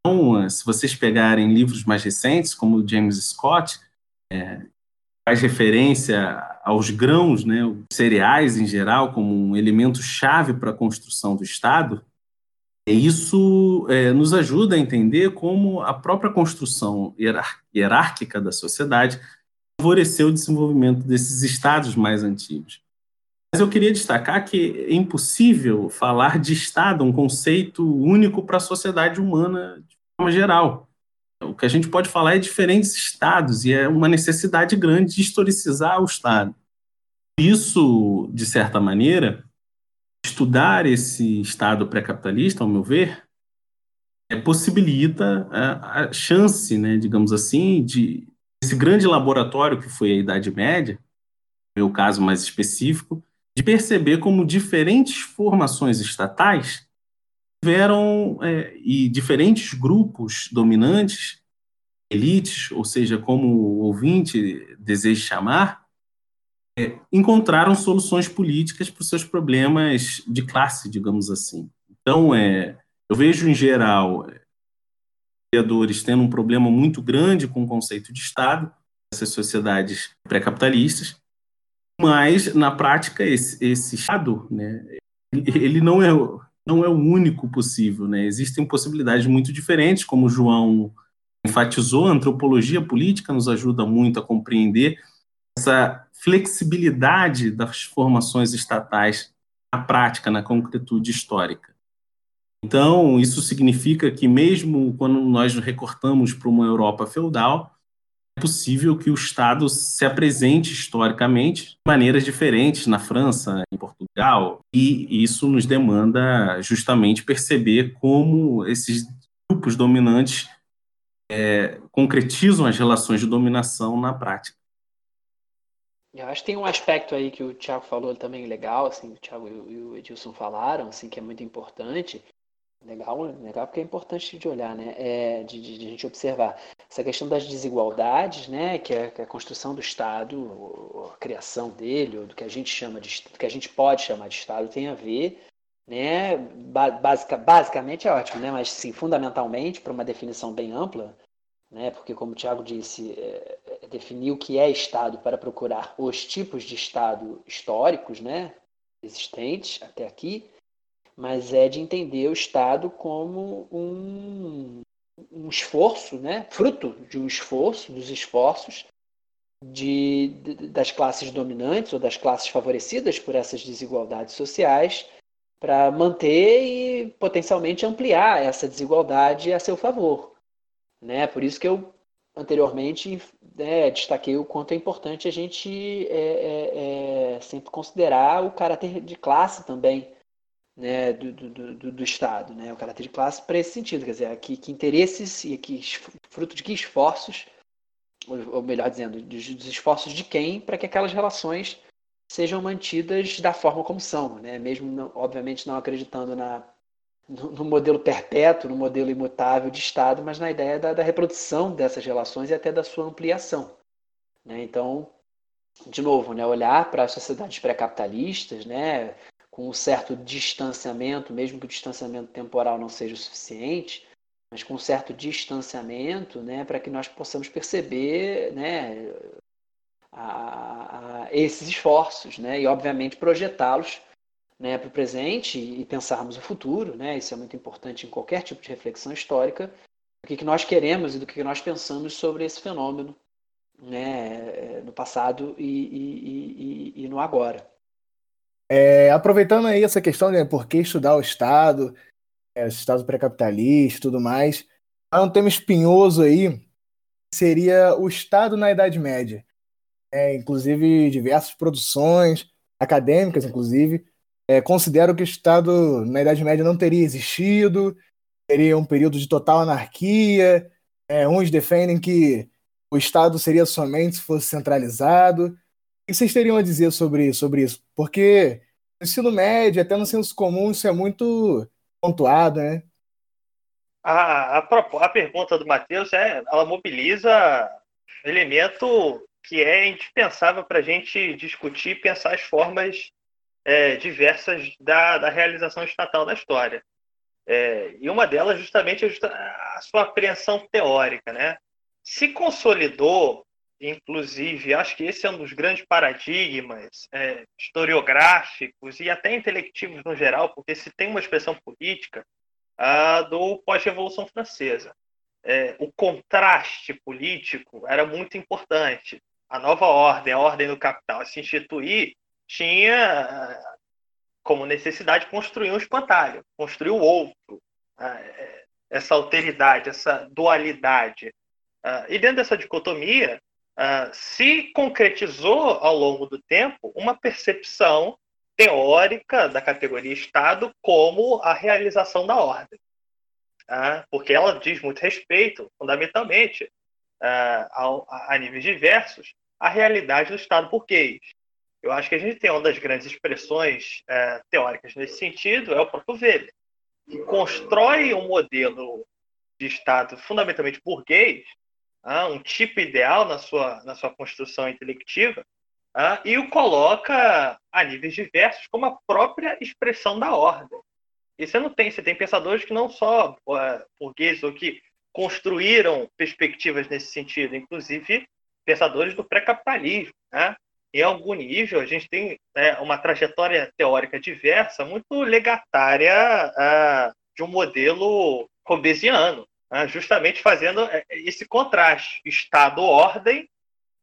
Então, se vocês pegarem livros mais recentes, como o James Scott, é, faz referência aos grãos, né, cereais em geral, como um elemento chave para a construção do Estado, e isso é, nos ajuda a entender como a própria construção hierárquica da sociedade favoreceu o desenvolvimento desses estados mais antigos. Mas eu queria destacar que é impossível falar de Estado, um conceito único para a sociedade humana de forma geral. O que a gente pode falar é diferentes Estados e é uma necessidade grande de historicizar o Estado. Isso, de certa maneira, estudar esse Estado pré-capitalista, ao meu ver, é, possibilita a, a chance, né, digamos assim, de esse grande laboratório que foi a Idade Média, meu caso mais específico, de perceber como diferentes formações estatais tiveram é, e diferentes grupos dominantes, elites, ou seja, como o ouvinte deseja chamar, é, encontraram soluções políticas para os seus problemas de classe, digamos assim. Então, é, eu vejo em geral criadores tendo um problema muito grande com o conceito de Estado, essas sociedades pré-capitalistas, mas na prática esse, esse Estado, né, ele não é não é o único possível, né? Existem possibilidades muito diferentes, como o João enfatizou, a antropologia política nos ajuda muito a compreender essa flexibilidade das formações estatais na prática, na concretude histórica. Então, isso significa que, mesmo quando nós recortamos para uma Europa feudal, é possível que o Estado se apresente historicamente de maneiras diferentes na França, em Portugal, e isso nos demanda justamente perceber como esses grupos dominantes é, concretizam as relações de dominação na prática. Eu acho que tem um aspecto aí que o Thiago falou também legal, assim, o Thiago e o Edilson falaram, assim, que é muito importante. Legal, legal porque é importante de olhar, né? É, de, de, de, a gente observar essa questão das desigualdades, né? Que é, que é a construção do Estado, a criação dele, ou do que a gente chama de, do que a gente pode chamar de Estado, tem a ver, né? Basica, basicamente é ótimo, né? Mas sim, fundamentalmente, para uma definição bem ampla, né? Porque como o Tiago disse, é, é definir o que é Estado para procurar os tipos de Estado históricos, né? Existentes até aqui, mas é de entender o Estado como um, um esforço, né? Fruto de um esforço, dos esforços de, de, das classes dominantes ou das classes favorecidas por essas desigualdades sociais para manter e potencialmente ampliar essa desigualdade a seu favor. Né? Por isso que eu anteriormente né, destaquei o quanto é importante a gente é, é, é, sempre considerar o caráter de classe também né, do, do, do, do, Estado, né, o caráter de classe para esse sentido, quer dizer, que, que interesses e que fruto de que esforços, ou, ou melhor dizendo, dos, esforços de quem para que aquelas relações sejam mantidas da forma como são, né, mesmo não, obviamente não acreditando na no, no, modelo perpétuo, no modelo imutável de Estado, mas na ideia da, da reprodução dessas relações e até da sua ampliação. Né? Então, de novo, né, olhar para as sociedades pré-capitalistas, né, com um certo distanciamento, mesmo que o distanciamento temporal não seja o suficiente, mas com um certo distanciamento, né, para que nós possamos perceber, né, a, a esses esforços, né, e obviamente projetá-los né, para o presente e pensarmos o futuro, né? Isso é muito importante em qualquer tipo de reflexão histórica. O que, que nós queremos e do que, que nós pensamos sobre esse fenômeno, né, no passado e, e, e, e no agora. É, aproveitando aí essa questão de por que estudar o Estado, é, o Estado pré-capitalista e tudo mais, há um tema espinhoso aí, seria o Estado na Idade Média. É, inclusive diversas produções acadêmicas, inclusive, é, consideram que o Estado na Idade Média não teria existido, teria um período de total anarquia. É, uns defendem que o Estado seria somente se fosse centralizado. Que vocês teriam a dizer sobre, sobre isso? Porque no ensino médio, até no senso comum, isso é muito pontuado, né? A, a, a pergunta do Matheus é, ela mobiliza elemento que é indispensável para a gente discutir e pensar as formas é, diversas da, da realização estatal da história. É, e uma delas justamente é a sua apreensão teórica. Né? Se consolidou, inclusive, acho que esse é um dos grandes paradigmas é, historiográficos e até intelectivos no geral, porque se tem uma expressão política, a do pós-revolução francesa. É, o contraste político era muito importante. A nova ordem, a ordem do capital, se instituir tinha como necessidade construir um espantalho, construir o outro, ah, é, essa alteridade, essa dualidade. Ah, e dentro dessa dicotomia, ah, se concretizou ao longo do tempo uma percepção teórica da categoria Estado como a realização da ordem. Porque ela diz muito respeito, fundamentalmente, a níveis diversos, à realidade do Estado burguês. Eu acho que a gente tem uma das grandes expressões é, teóricas nesse sentido, é o próprio Weber, que constrói um modelo de Estado fundamentalmente burguês, ah, um tipo ideal na sua, na sua construção intelectiva, ah, e o coloca a níveis diversos como a própria expressão da ordem. E você não tem, você tem pensadores que não só uh, burgueses ou que construíram perspectivas nesse sentido, inclusive pensadores do pré-capitalismo, né? em algum nível, a gente tem né, uma trajetória teórica diversa, muito legatária uh, de um modelo hobbesiano, uh, justamente fazendo é, esse contraste: Estado-ordem,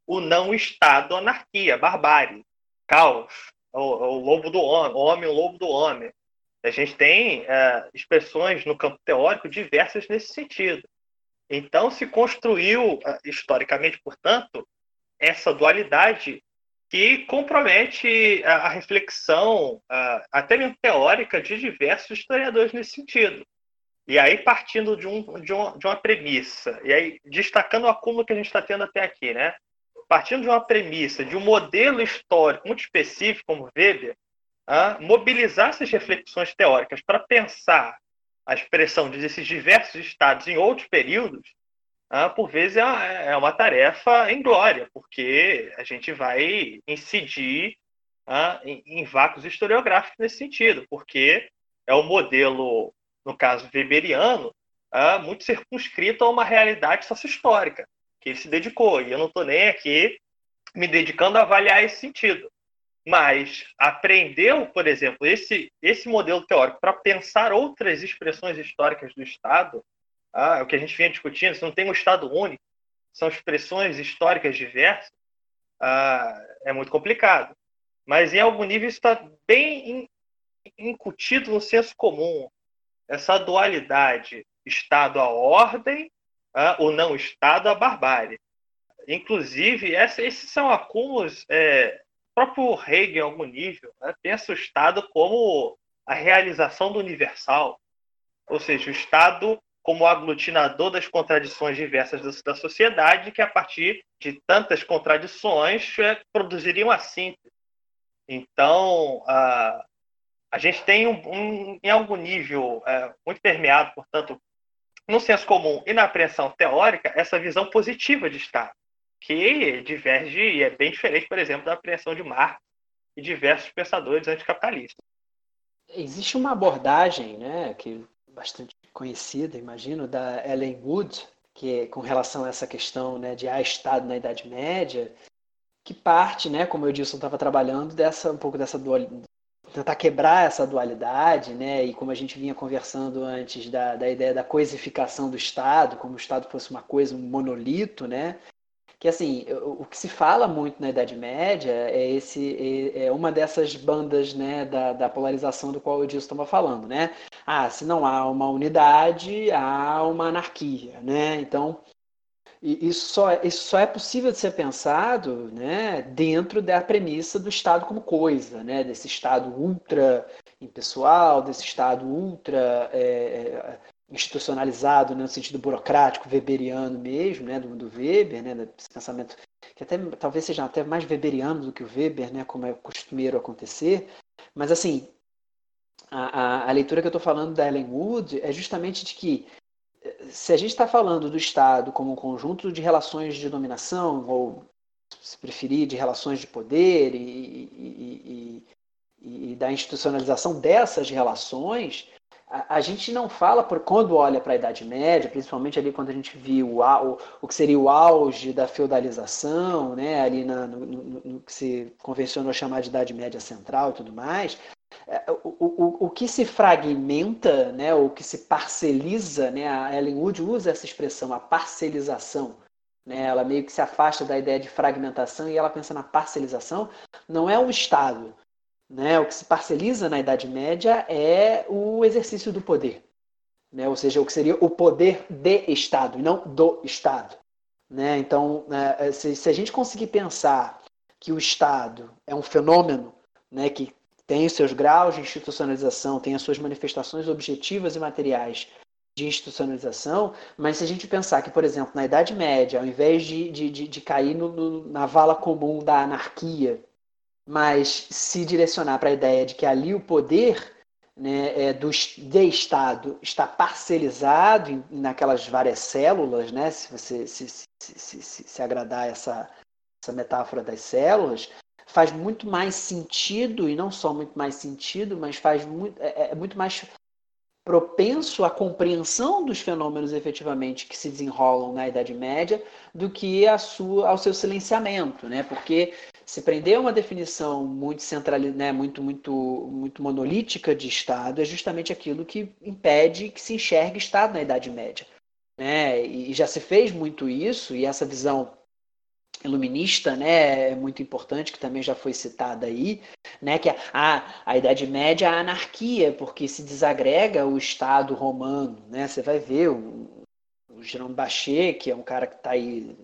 o não Estado-anarquia, barbárie, caos, o, o, lobo do homem, o homem, o lobo do homem. A gente tem uh, expressões no campo teórico diversas nesse sentido. Então, se construiu, historicamente, portanto, essa dualidade que compromete a, a reflexão, até mesmo teórica, de diversos historiadores nesse sentido. E aí, partindo de, um, de, uma, de uma premissa, e aí destacando o acúmulo que a gente está tendo até aqui, né? partindo de uma premissa, de um modelo histórico muito específico, como Weber, mobilizar essas reflexões teóricas para pensar a expressão desses diversos estados em outros períodos, por vezes é, é uma tarefa em glória, porque a gente vai incidir em, em vácuos historiográficos nesse sentido, porque é o um modelo, no caso weberiano, ah, muito circunscrito a uma realidade sócio-histórica que ele se dedicou. E eu não estou nem aqui me dedicando a avaliar esse sentido. Mas aprendeu, por exemplo, esse, esse modelo teórico para pensar outras expressões históricas do Estado, ah, é o que a gente vinha discutindo, se não tem um Estado único, são expressões históricas diversas, ah, é muito complicado. Mas em algum nível está bem incutido no senso comum essa dualidade Estado à ordem, o não Estado à barbárie. Inclusive, essa, esses são acúmulos. É, o próprio Hegel, em algum nível, né, pensa o Estado como a realização do universal, ou seja, o Estado como aglutinador das contradições diversas da sociedade, que a partir de tantas contradições é, produziriam a síntese. Então, a, a gente tem, um, um, em algum nível, é, muito permeado, portanto, no senso comum e na apreensão teórica, essa visão positiva de Estado, que diverge e é bem diferente, por exemplo, da apreensão de Marx e diversos pensadores anticapitalistas. Existe uma abordagem, né, que é bastante conhecida, imagino, da Ellen Wood, que é com relação a essa questão né, de há Estado na Idade Média, que parte, né, como eu disse, estava trabalhando dessa um pouco dessa tentar quebrar essa dualidade, né, e como a gente vinha conversando antes da, da ideia da coisificação do Estado, como o Estado fosse uma coisa, um monolito, né, que assim o, que se fala muito na Idade Média é esse é, é uma dessas bandas né da, da polarização do qual o Edilson estava falando né? Ah se não há uma unidade há uma anarquia né? Então isso só, isso só é possível de ser pensado né, dentro da premissa do Estado como coisa, né, desse Estado ultra impessoal, desse Estado ultra é, é institucionalizado né, no sentido burocrático, weberiano mesmo, né, do, do Weber, né, desse pensamento que até talvez seja até mais weberiano do que o Weber, né, como é costumeiro acontecer, mas assim, a, a, a leitura que eu estou falando da Ellen Wood é justamente de que se a gente está falando do Estado como um conjunto de relações de dominação, ou se preferir, de relações de poder e, e, e, e da institucionalização dessas relações, a, gente não fala por quando olha para a Idade Média, principalmente ali quando a gente viu o, o, o que seria o auge da feudalização, né, ali na, no, no, no, que se convencionou chamar de Idade Média Central e tudo mais, o, o, o que se fragmenta, né, o que se parceliza, né, a Ellen Wood usa essa expressão, a parcelização, né, ela meio que se afasta da ideia de fragmentação e ela pensa na parcelização, não é o Estado, né? O que se parceliza na Idade Média é o exercício do poder, né? ou seja, o que seria o poder de Estado, e não do Estado. Né? Então, né, se a gente conseguir pensar que o Estado é um fenômeno né, que tem os seus graus de institucionalização, tem as suas manifestações objetivas e materiais de institucionalização, mas se a gente pensar que, por exemplo, na Idade Média, ao invés de, de, de, de cair no, no, na vala comum da anarquia, mas se direcionar para a ideia de que ali o poder né, é, do, de Estado está parcelizado em, naquelas várias células, né, se você se, se, se, se agradar essa, essa metáfora das células, faz muito mais sentido, e não só muito mais sentido, mas faz muito, é, é muito mais propenso à compreensão dos fenômenos efetivamente que se desenrolam na Idade Média do que a sua, ao seu silenciamento, né? Porque se prender uma definição muito central, né, muito, muito, muito monolítica de Estado, é justamente aquilo que impede que se enxergue Estado na Idade Média. Né? E já se fez muito isso, e essa visão iluminista, né, é muito importante, que também já foi citada aí, né, que a, a, a Idade Média é a anarquia, porque se desagrega o Estado romano, né, você vai ver o, o Jerome Bachet, que é um cara que está aí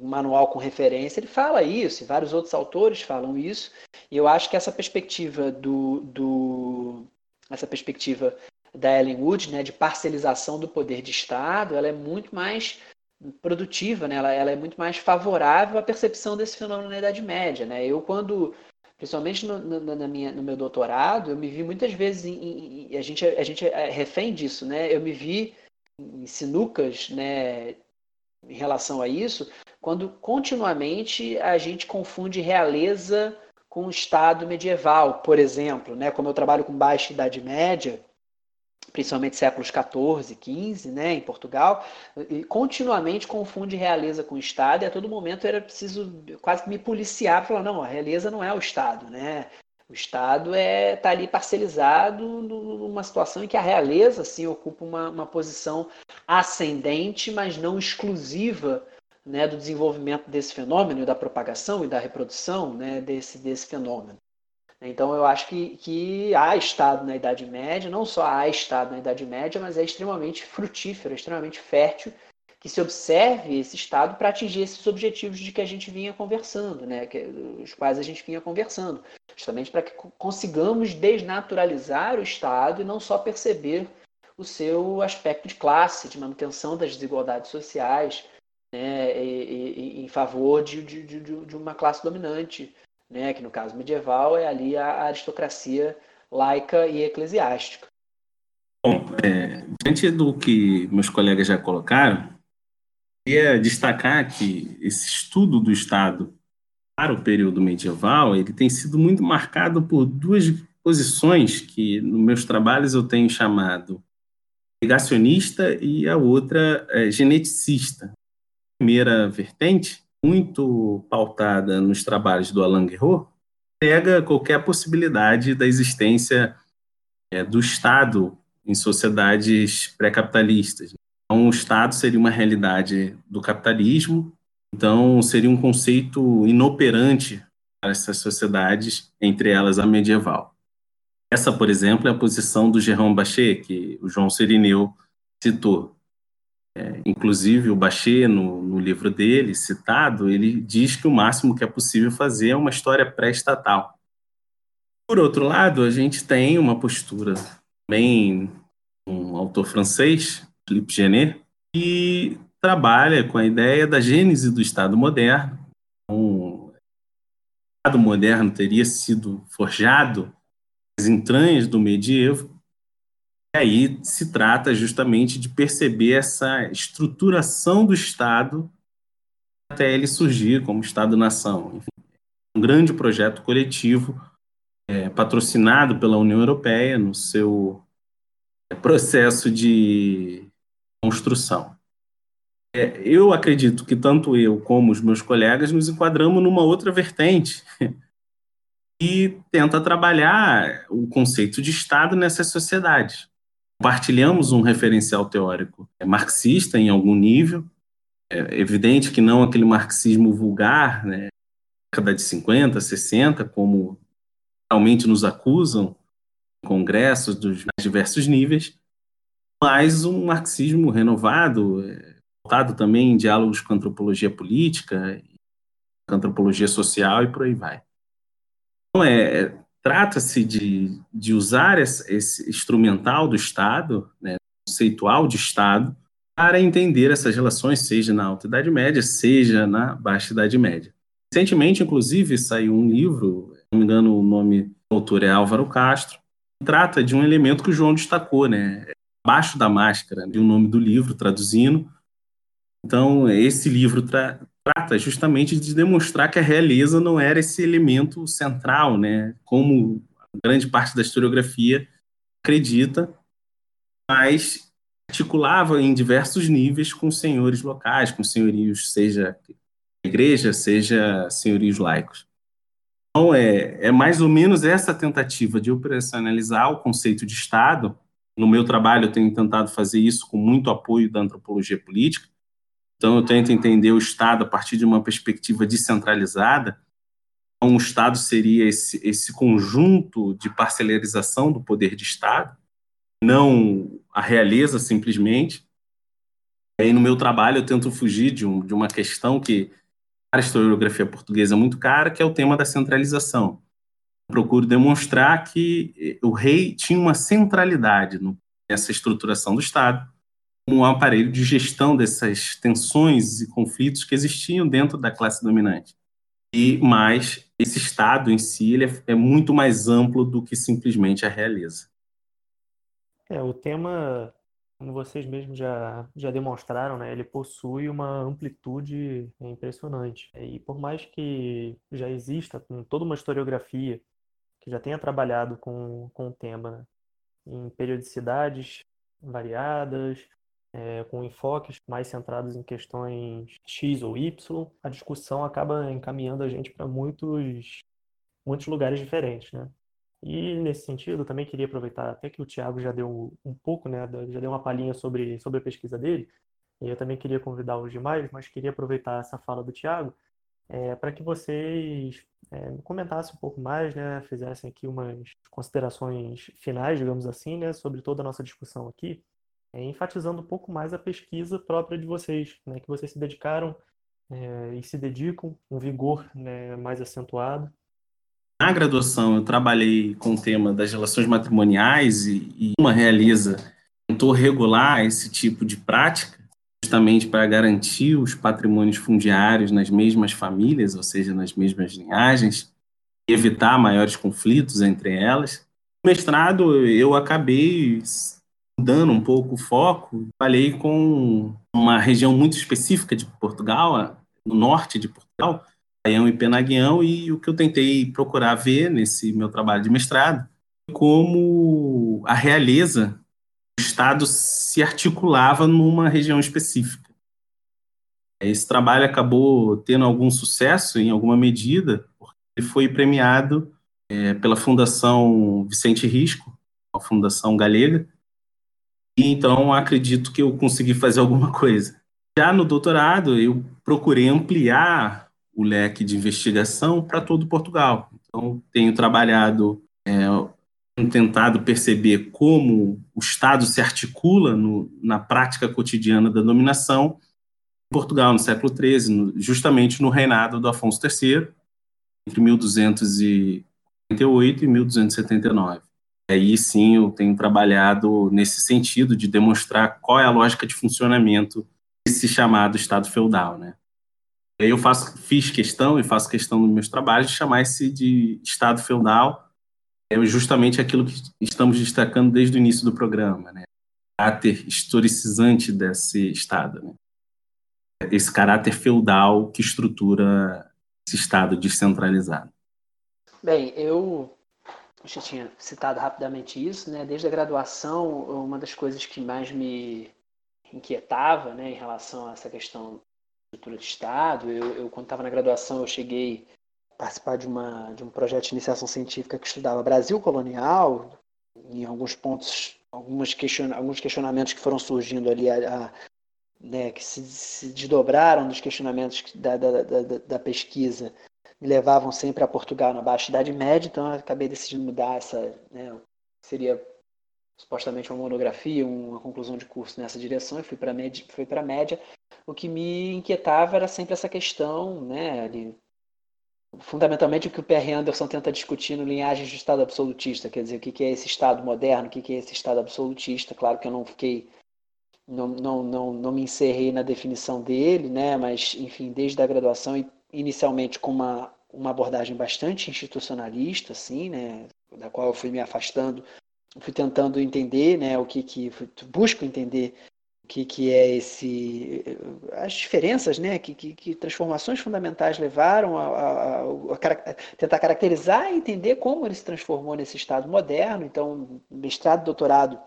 manual com referência, ele fala isso, e vários outros autores falam isso, e eu acho que essa perspectiva do, do essa perspectiva da Ellen Wood, né, de parcelização do poder de Estado, ela é muito mais produtiva, né? ela, ela é muito mais favorável à percepção desse fenômeno na Idade Média. Né? Eu, quando, principalmente no, no, na minha, no meu doutorado, eu me vi muitas vezes, em, em, a, gente, a gente é refém disso, né? eu me vi em sinucas né, em relação a isso, quando continuamente a gente confunde realeza com Estado medieval, por exemplo, né? Como eu trabalho com baixa Idade Média, principalmente séculos XIV, XV, né, em Portugal, e continuamente confunde realeza com Estado, e a todo momento era preciso quase me policiar falar, não, a realeza não é o Estado, né? O Estado é, tá ali parcelizado numa situação em que a realeza sim, ocupa uma, uma posição ascendente, mas não exclusiva né, do desenvolvimento desse fenômeno, da propagação e da reprodução né, desse, desse fenômeno. Então, eu acho que, que há Estado na Idade Média, não só há Estado na Idade Média, mas é extremamente frutífero, extremamente fértil que se observe esse Estado para atingir esses objetivos de que a gente vinha conversando, né? que, os quais a gente vinha conversando, justamente para que consigamos desnaturalizar o Estado e não só perceber o seu aspecto de classe, de manutenção das desigualdades sociais, né? e, e, em favor de, de, de, de uma classe dominante, né, que no caso medieval é ali a aristocracia laica e eclesiástica. Bom, é, diante do que meus colegas já colocaram, queria destacar que esse estudo do Estado para o período medieval ele tem sido muito marcado por duas posições que nos meus trabalhos eu tenho chamado negacionista e a outra é, geneticista. A primeira vertente muito pautada nos trabalhos do Alain Guerreau, nega qualquer possibilidade da existência é, do Estado em sociedades pré-capitalistas. Então, o Estado seria uma realidade do capitalismo, então seria um conceito inoperante para essas sociedades, entre elas a medieval. Essa, por exemplo, é a posição do Jérôme Bachet, que o João Serineu citou. É, inclusive, o Bachet, no, no, livro dele, citado, ele diz que o máximo que é possível fazer é uma história pré-estatal. Por outro lado, a gente tem uma postura bem um autor francês, Philippe Genet, que trabalha com a ideia da gênese do Estado moderno. o Estado moderno teria sido forjado nas entranhas do medievo, e aí se trata justamente de perceber essa estruturação do Estado até ele surgir como Estado-nação. Um grande projeto coletivo é, patrocinado pela União Europeia no seu é, processo de construção. É, eu acredito que tanto eu como os meus colegas nos enquadramos numa outra vertente *laughs* e tenta trabalhar o conceito de Estado nessas sociedades compartilhamos um referencial teórico marxista em algum nível. É evidente que não aquele marxismo vulgar, né, década de 50, 60, como realmente nos acusam em congressos dos mais diversos níveis, mas um marxismo renovado, voltado também em diálogos com antropologia política, com antropologia social e por aí vai. Então, é, trata-se de, de usar esse, instrumental do Estado, né, conceitual de Estado, para entender essas relações, seja na Alta Idade Média, seja na Baixa Idade Média. Recentemente, inclusive, saiu um livro, não me engano, o nome do autor é Álvaro Castro, que trata de um elemento que o João destacou, né? Abaixo da máscara, de o nome do livro, traduzindo. Então, esse livro tra trata justamente de demonstrar que a realeza não era esse elemento central, né, como grande parte da historiografia acredita, mas articulava em diversos níveis com senhores locais, com senhorios, seja igreja, seja senhorios laicos. Então, é, é mais ou menos essa tentativa de operacionalizar o conceito de Estado. No meu trabalho, eu tenho tentado fazer isso com muito apoio da antropologia política, então, eu tento entender o Estado a partir de uma perspectiva descentralizada. Um Estado seria esse, esse conjunto de parcelarização do poder de Estado, não a realeza simplesmente. E aí, no meu trabalho, eu tento fugir de, um, de uma questão que a historiografia portuguesa é muito cara, que é o tema da centralização. Eu procuro demonstrar que o rei tinha uma centralidade nessa estruturação do Estado, um aparelho de gestão dessas tensões e conflitos que existiam dentro da classe dominante. E mais, esse Estado em si ele é, é muito mais amplo do que simplesmente a realeza. É, o tema, como vocês mesmos já, já demonstraram, né, ele possui uma amplitude impressionante. E por mais que já exista toda uma historiografia que já tenha trabalhado com, com o tema né, em periodicidades variadas, é, com enfoques mais centrados em questões X ou Y, a discussão acaba encaminhando a gente para muitos, muitos lugares diferentes, né? E nesse sentido, também queria aproveitar até que o Tiago já deu um pouco, né, já deu uma palhinha sobre, sobre a pesquisa dele, E eu também queria convidar os demais, mas queria aproveitar essa fala do Tiago é, para que vocês é, comentassem um pouco mais, né, fizessem aqui umas considerações finais, digamos assim, né, sobre toda a nossa discussão aqui, é, enfatizando um pouco mais a pesquisa própria de vocês, né, que vocês se dedicaram é, e se dedicam, um vigor né, mais acentuado. Na graduação, eu trabalhei com o tema das relações matrimoniais e, e uma realiza tentou regular esse tipo de prática justamente para garantir os patrimônios fundiários nas mesmas famílias, ou seja, nas mesmas linhagens, e evitar maiores conflitos entre elas. No mestrado, eu acabei mudando um pouco o foco, falei com uma região muito específica de Portugal, no norte de Portugal, Baião e Penaguião, e o que eu tentei procurar ver nesse meu trabalho de mestrado, como a realeza Estado se articulava numa região específica. Esse trabalho acabou tendo algum sucesso, em alguma medida, porque ele foi premiado é, pela Fundação Vicente Risco, a fundação galega, e então acredito que eu consegui fazer alguma coisa. Já no doutorado, eu procurei ampliar o leque de investigação para todo Portugal. Então, tenho trabalhado é, tentado perceber como o Estado se articula no, na prática cotidiana da dominação em Portugal, no século XIII, no, justamente no reinado do Afonso III, entre 1248 e 1279. Aí sim eu tenho trabalhado nesse sentido de demonstrar qual é a lógica de funcionamento desse chamado Estado feudal, né? Eu faço, fiz questão e faço questão nos meus trabalhos de chamar esse de Estado feudal é justamente aquilo que estamos destacando desde o início do programa, né? O caráter historicizante desse Estado, né? esse caráter feudal que estrutura esse Estado descentralizado. Bem, eu já tinha citado rapidamente isso, né? Desde a graduação, uma das coisas que mais me inquietava, né, em relação a essa questão de estrutura de Estado, eu, eu quando estava na graduação, eu cheguei participar de, uma, de um projeto de iniciação científica que estudava Brasil colonial, em alguns pontos, algumas question, alguns questionamentos que foram surgindo ali, a, a, né, que se, se, desdobraram dos questionamentos da, da, da, da, pesquisa, me levavam sempre a Portugal na Baixa Idade Média, então eu acabei decidindo mudar essa, né, seria supostamente uma monografia, uma conclusão de curso nessa direção, e fui para para média. O que me inquietava era sempre essa questão, né, ali, fundamentalmente o que o Perry Anderson tenta discutir no Linhagens de Estado Absolutista, quer dizer, o que é esse Estado moderno, o que é esse Estado absolutista. Claro que eu não fiquei, não, não, não, não me encerrei na definição dele, né? mas, enfim, desde a graduação, inicialmente com uma, uma abordagem bastante institucionalista, assim, né? da qual eu fui me afastando, fui tentando entender né? o que, que busco entender que, que é esse as diferenças, né, que, que, que transformações fundamentais levaram a, a, a, a, tentar caracterizar e entender como ele se transformou nesse estado moderno. Então, mestrado, doutorado,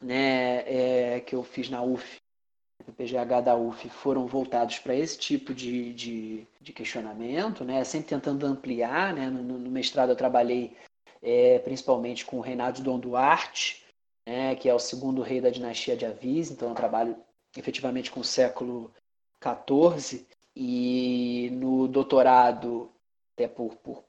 né, é, que eu fiz na UF, no PGH da UF, foram voltados para esse tipo de, de, de, questionamento, né, sempre tentando ampliar. Né, no, no mestrado eu trabalhei é, principalmente com o Reinaldo Dom Duarte, né, que é o segundo rei da dinastia de Avis, então eu trabalho efetivamente com o século XIV, e no doutorado, até por, por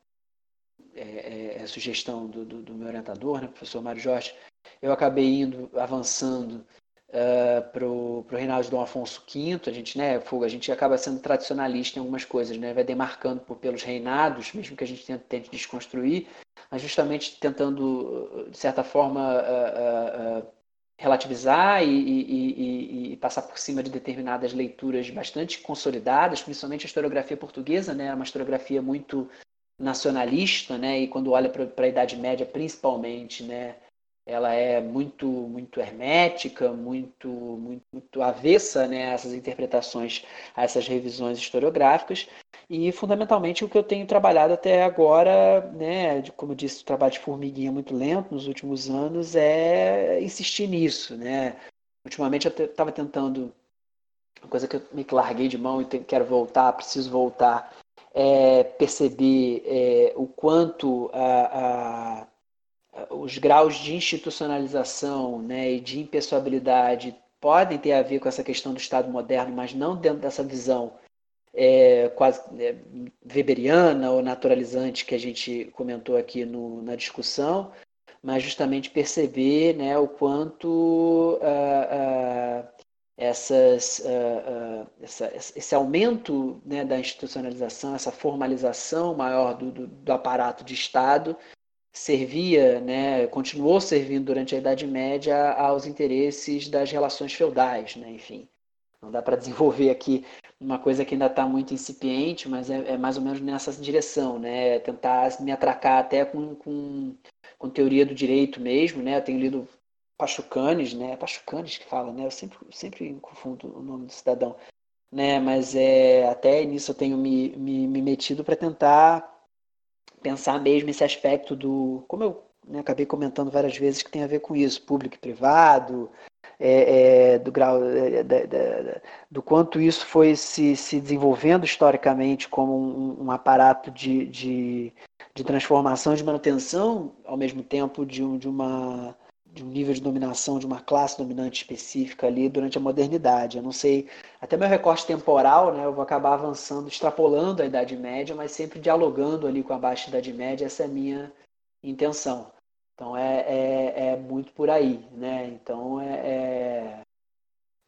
é, é, é, sugestão do, do, do, meu orientador, né, professor Mário Jorge, eu acabei indo, avançando uh, para o Reinaldo Dom Afonso V, a gente, né, a gente acaba sendo tradicionalista em algumas coisas, né, vai demarcando por, pelos reinados, mesmo que a gente tente, tente desconstruir, mas justamente tentando, de certa forma, uh, uh, relativizar e, e, e, e, passar por cima de determinadas leituras bastante consolidadas, principalmente a historiografia portuguesa, né, uma historiografia muito nacionalista, né, e quando olha para a Idade Média, principalmente, né, ela é muito muito hermética, muito muito, muito avessa né, a essas interpretações, a essas revisões historiográficas. E fundamentalmente o que eu tenho trabalhado até agora, né, de, como eu disse, o trabalho de formiguinha muito lento nos últimos anos, é insistir nisso. Né? Ultimamente eu estava tentando, uma coisa que eu me larguei de mão e quero voltar, preciso voltar, é perceber é, o quanto a, a os graus de institucionalização né, e de impessoabilidade podem ter a ver com essa questão do Estado moderno, mas não dentro dessa visão é, quase é, weberiana ou naturalizante que a gente comentou aqui no, na discussão, mas justamente perceber né, o quanto uh, uh, essas, uh, essa, esse aumento né, da institucionalização, essa formalização maior do, do, do aparato de Estado servia, né, continuou servindo durante a Idade Média aos interesses das relações feudais, né, enfim. Não dá para desenvolver aqui uma coisa que ainda está muito incipiente, mas é, é, mais ou menos nessa direção, né? Tentar me atracar até com, com, com teoria do direito mesmo, né? Eu tenho lido Pachucanes, né? Pachucanes que fala, né? Eu sempre, sempre confundo o nome do cidadão, né? Mas é, até nisso eu tenho me, me, me metido para tentar pensar mesmo esse aspecto do, como eu né, acabei comentando várias vezes, que tem a ver com isso, público e privado, é, é, do grau é, do quanto isso foi se, se desenvolvendo historicamente como um, um aparato de, de, de, transformação, de manutenção, ao mesmo tempo de, um, de uma de um nível de dominação de uma classe dominante específica ali durante a modernidade. Eu não sei, até meu recorte temporal, né, eu vou acabar avançando, extrapolando a Idade Média, mas sempre dialogando ali com a Baixa Idade Média, essa é a minha intenção. Então é, é, é muito por aí, né? Então é,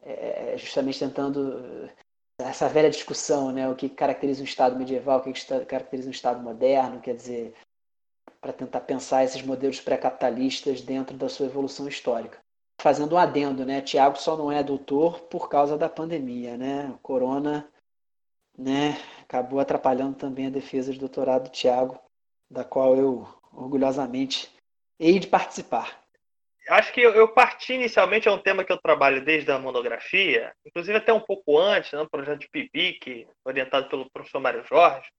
é, é justamente tentando essa velha discussão, né? O que caracteriza um Estado medieval, o que caracteriza um Estado moderno, quer dizer, para tentar pensar esses modelos pré-capitalistas dentro da sua evolução histórica. Fazendo um adendo, né? Tiago só não é doutor por causa da pandemia, né? O corona, né? Acabou atrapalhando também a defesa de doutorado do Tiago, da qual eu orgulhosamente hei de participar. Acho que eu, parti inicialmente é um tema que eu trabalho desde a monografia, inclusive até um pouco antes, no né? projeto de PIBIC, orientado pelo professor Mário Jorge,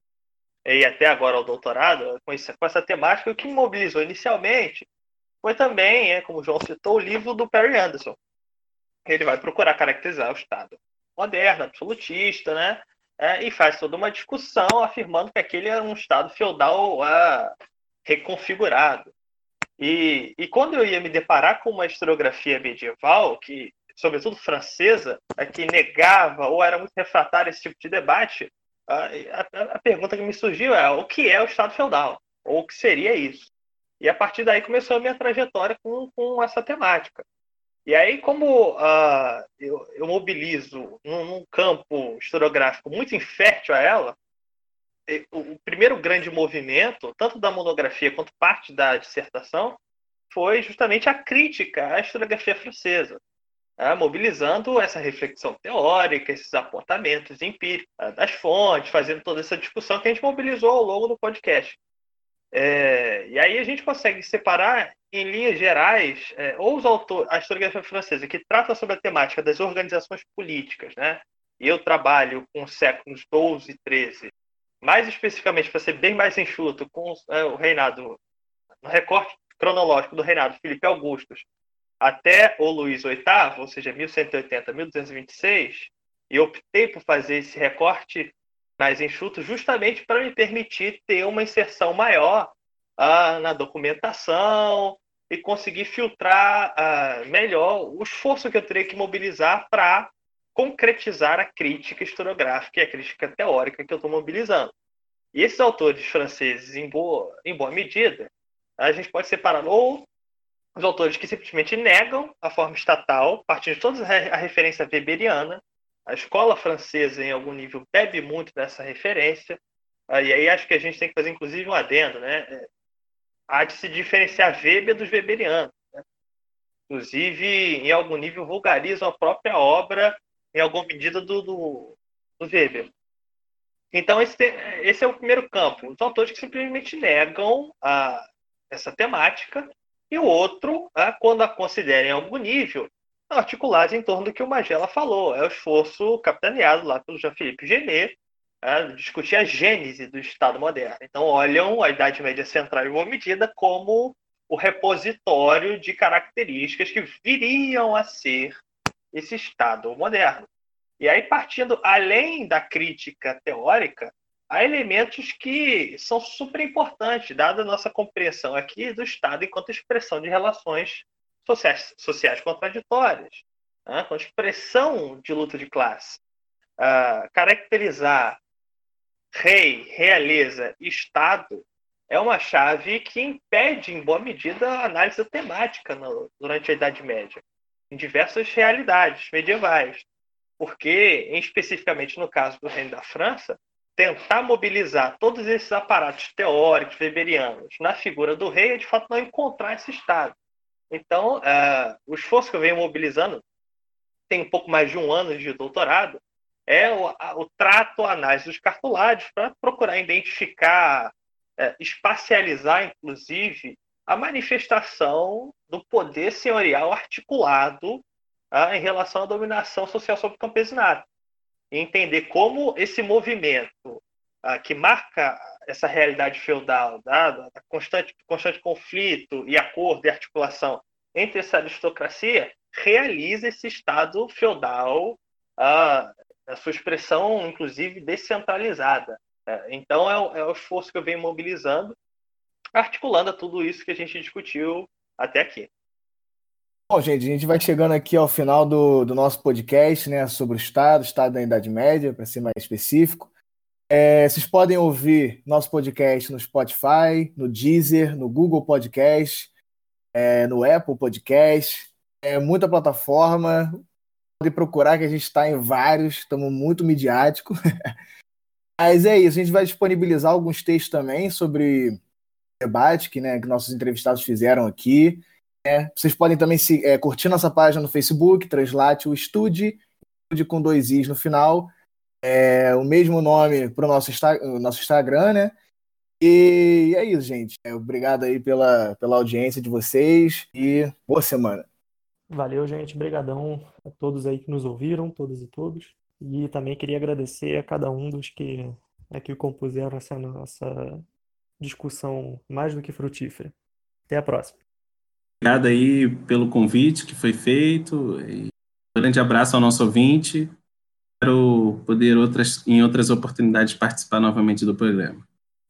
e até agora ao doutorado, com, com essa temática, o que me mobilizou inicialmente foi também, é, como o João citou, o livro do Perry Anderson. Ele vai procurar caracterizar o Estado moderno, absolutista, né? É, e faz toda uma discussão afirmando que aquele era um Estado feudal uh, reconfigurado. E, e quando eu ia me deparar com uma historiografia medieval, que, sobretudo francesa, é, que negava ou era muito refratária esse tipo de debate, a, a, a, pergunta que me surgiu é o que é o Estado feudal? Ou o que seria isso? E a partir daí começou a minha trajetória com, com essa temática. E aí, como uh, eu, eu, mobilizo num, num, campo historiográfico muito infértil a ela, o primeiro grande movimento, tanto da monografia quanto parte da dissertação, foi justamente a crítica à historiografia francesa né, mobilizando essa reflexão teórica, esses apontamentos empíricos das fontes, fazendo toda essa discussão que a gente mobilizou ao longo do podcast. É, e aí a gente consegue separar, em linhas gerais, é, ou os autores, a historiografia francesa, que trata sobre a temática das organizações políticas, né? Eu trabalho com os séculos 12 e 13, mais especificamente, para ser bem mais enxuto, com é, o reinado, no recorte cronológico do reinado Filipe Augustus, até o Luís VIII, ou seja, 1180 1226, e optei por fazer esse recorte mais enxuto justamente para me permitir ter uma inserção maior ah, na documentação e conseguir filtrar ah, melhor o esforço que eu teria que mobilizar para concretizar a crítica historiográfica e a crítica teórica que eu estou mobilizando. E esses autores franceses, em boa, em boa medida, a gente pode separar ou os autores que simplesmente negam a forma estatal, partindo de toda a referência weberiana. A escola francesa, em algum nível, bebe muito dessa referência. Ah, e aí acho que a gente tem que fazer, inclusive, um adendo. Né? É, há de se diferenciar Weber dos weberianos. Né? Inclusive, em algum nível, vulgarizam a própria obra, em alguma medida, do, do, do Weber. Então, esse, esse, é o primeiro campo. Os autores que simplesmente negam a, essa temática e o outro, né, quando a considerem algum nível, articulados em torno do que o Magela falou. É o esforço capitaneado lá pelo Jean-Philippe Genet, né, discutir a gênese do Estado moderno. Então, olham a Idade Média Central, em boa medida, como o repositório de características que viriam a ser esse Estado moderno. E aí, partindo além da crítica teórica, há elementos que são super importantes, dada a nossa compreensão aqui do Estado enquanto expressão de relações sociais, sociais contraditórias. né, expressão de luta de classe. Uh, caracterizar rei, realeza, Estado é uma chave que impede, em boa medida, a análise temática no, durante a Idade Média, em diversas realidades medievais. Porque, especificamente no caso do Reino da França, tentar mobilizar todos esses aparatos teóricos weberianos na figura do rei é, de fato, não encontrar esse Estado. Então, uh, o esforço que eu venho mobilizando tem um pouco mais de um ano de doutorado, é o, a, o trato, a análise dos cartolários para procurar identificar, é, espacializar, inclusive, a manifestação do poder senhorial articulado ah, em relação à dominação social sobre o campesinato. Entender como esse movimento ah, que marca essa realidade feudal, da, da constante, constante conflito e acordo e articulação entre essa aristocracia, realiza esse Estado feudal, a, a sua expressão, inclusive, descentralizada. É, então, é o, é o esforço que eu venho mobilizando, articulando tudo isso que a gente discutiu até aqui. Bom, gente, a gente vai chegando aqui ao final do, do nosso podcast né, sobre o Estado, o Estado da Idade Média, para ser mais específico. É, vocês podem ouvir nosso podcast no Spotify, no Deezer, no Google Podcast, é, no Apple Podcast, é muita plataforma. Pode procurar que a gente está em vários, estamos muito midiático. *laughs* Mas é isso, a gente vai disponibilizar alguns textos também sobre debate que, né, que nossos entrevistados fizeram aqui. É, vocês podem também se, é, curtir nossa página no Facebook, Translate o Estude, Estude com dois Is no final. É, o mesmo nome para o nosso, nosso Instagram, né? E é isso, gente. É, obrigado aí pela, pela audiência de vocês e boa semana. Valeu, gente. Obrigadão a todos aí que nos ouviram, todas e todos. E também queria agradecer a cada um dos que aqui compuseram essa nossa discussão mais do que frutífera. Até a próxima. Obrigado aí pelo convite que foi feito. E um grande abraço ao nosso ouvinte. Espero poder outras, em outras oportunidades participar novamente do programa.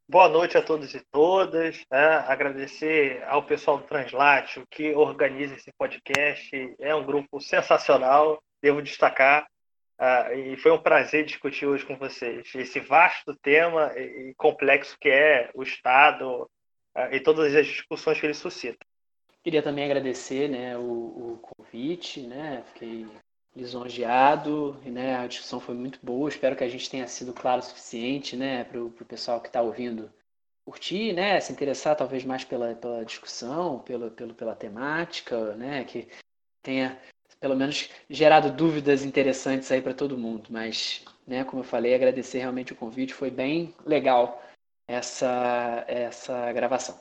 Boa noite a todos e todas. Né? Agradecer ao pessoal do Translatio que organiza esse podcast. É um grupo sensacional, devo destacar. Uh, e foi um prazer discutir hoje com vocês esse vasto tema e, complexo que é o Estado uh, e todas as discussões que ele suscita. Queria também agradecer né, o, o convite, né? Fiquei lisonjeado, né? A discussão foi muito boa. Espero que a gente tenha sido claro o suficiente, né, para o pessoal que está ouvindo curtir, né, se interessar talvez mais pela, pela discussão, pela, pela, pela temática, né, que tenha pelo menos gerado dúvidas interessantes aí para todo mundo. Mas, né, como eu falei, agradecer realmente o convite, foi bem legal essa essa gravação.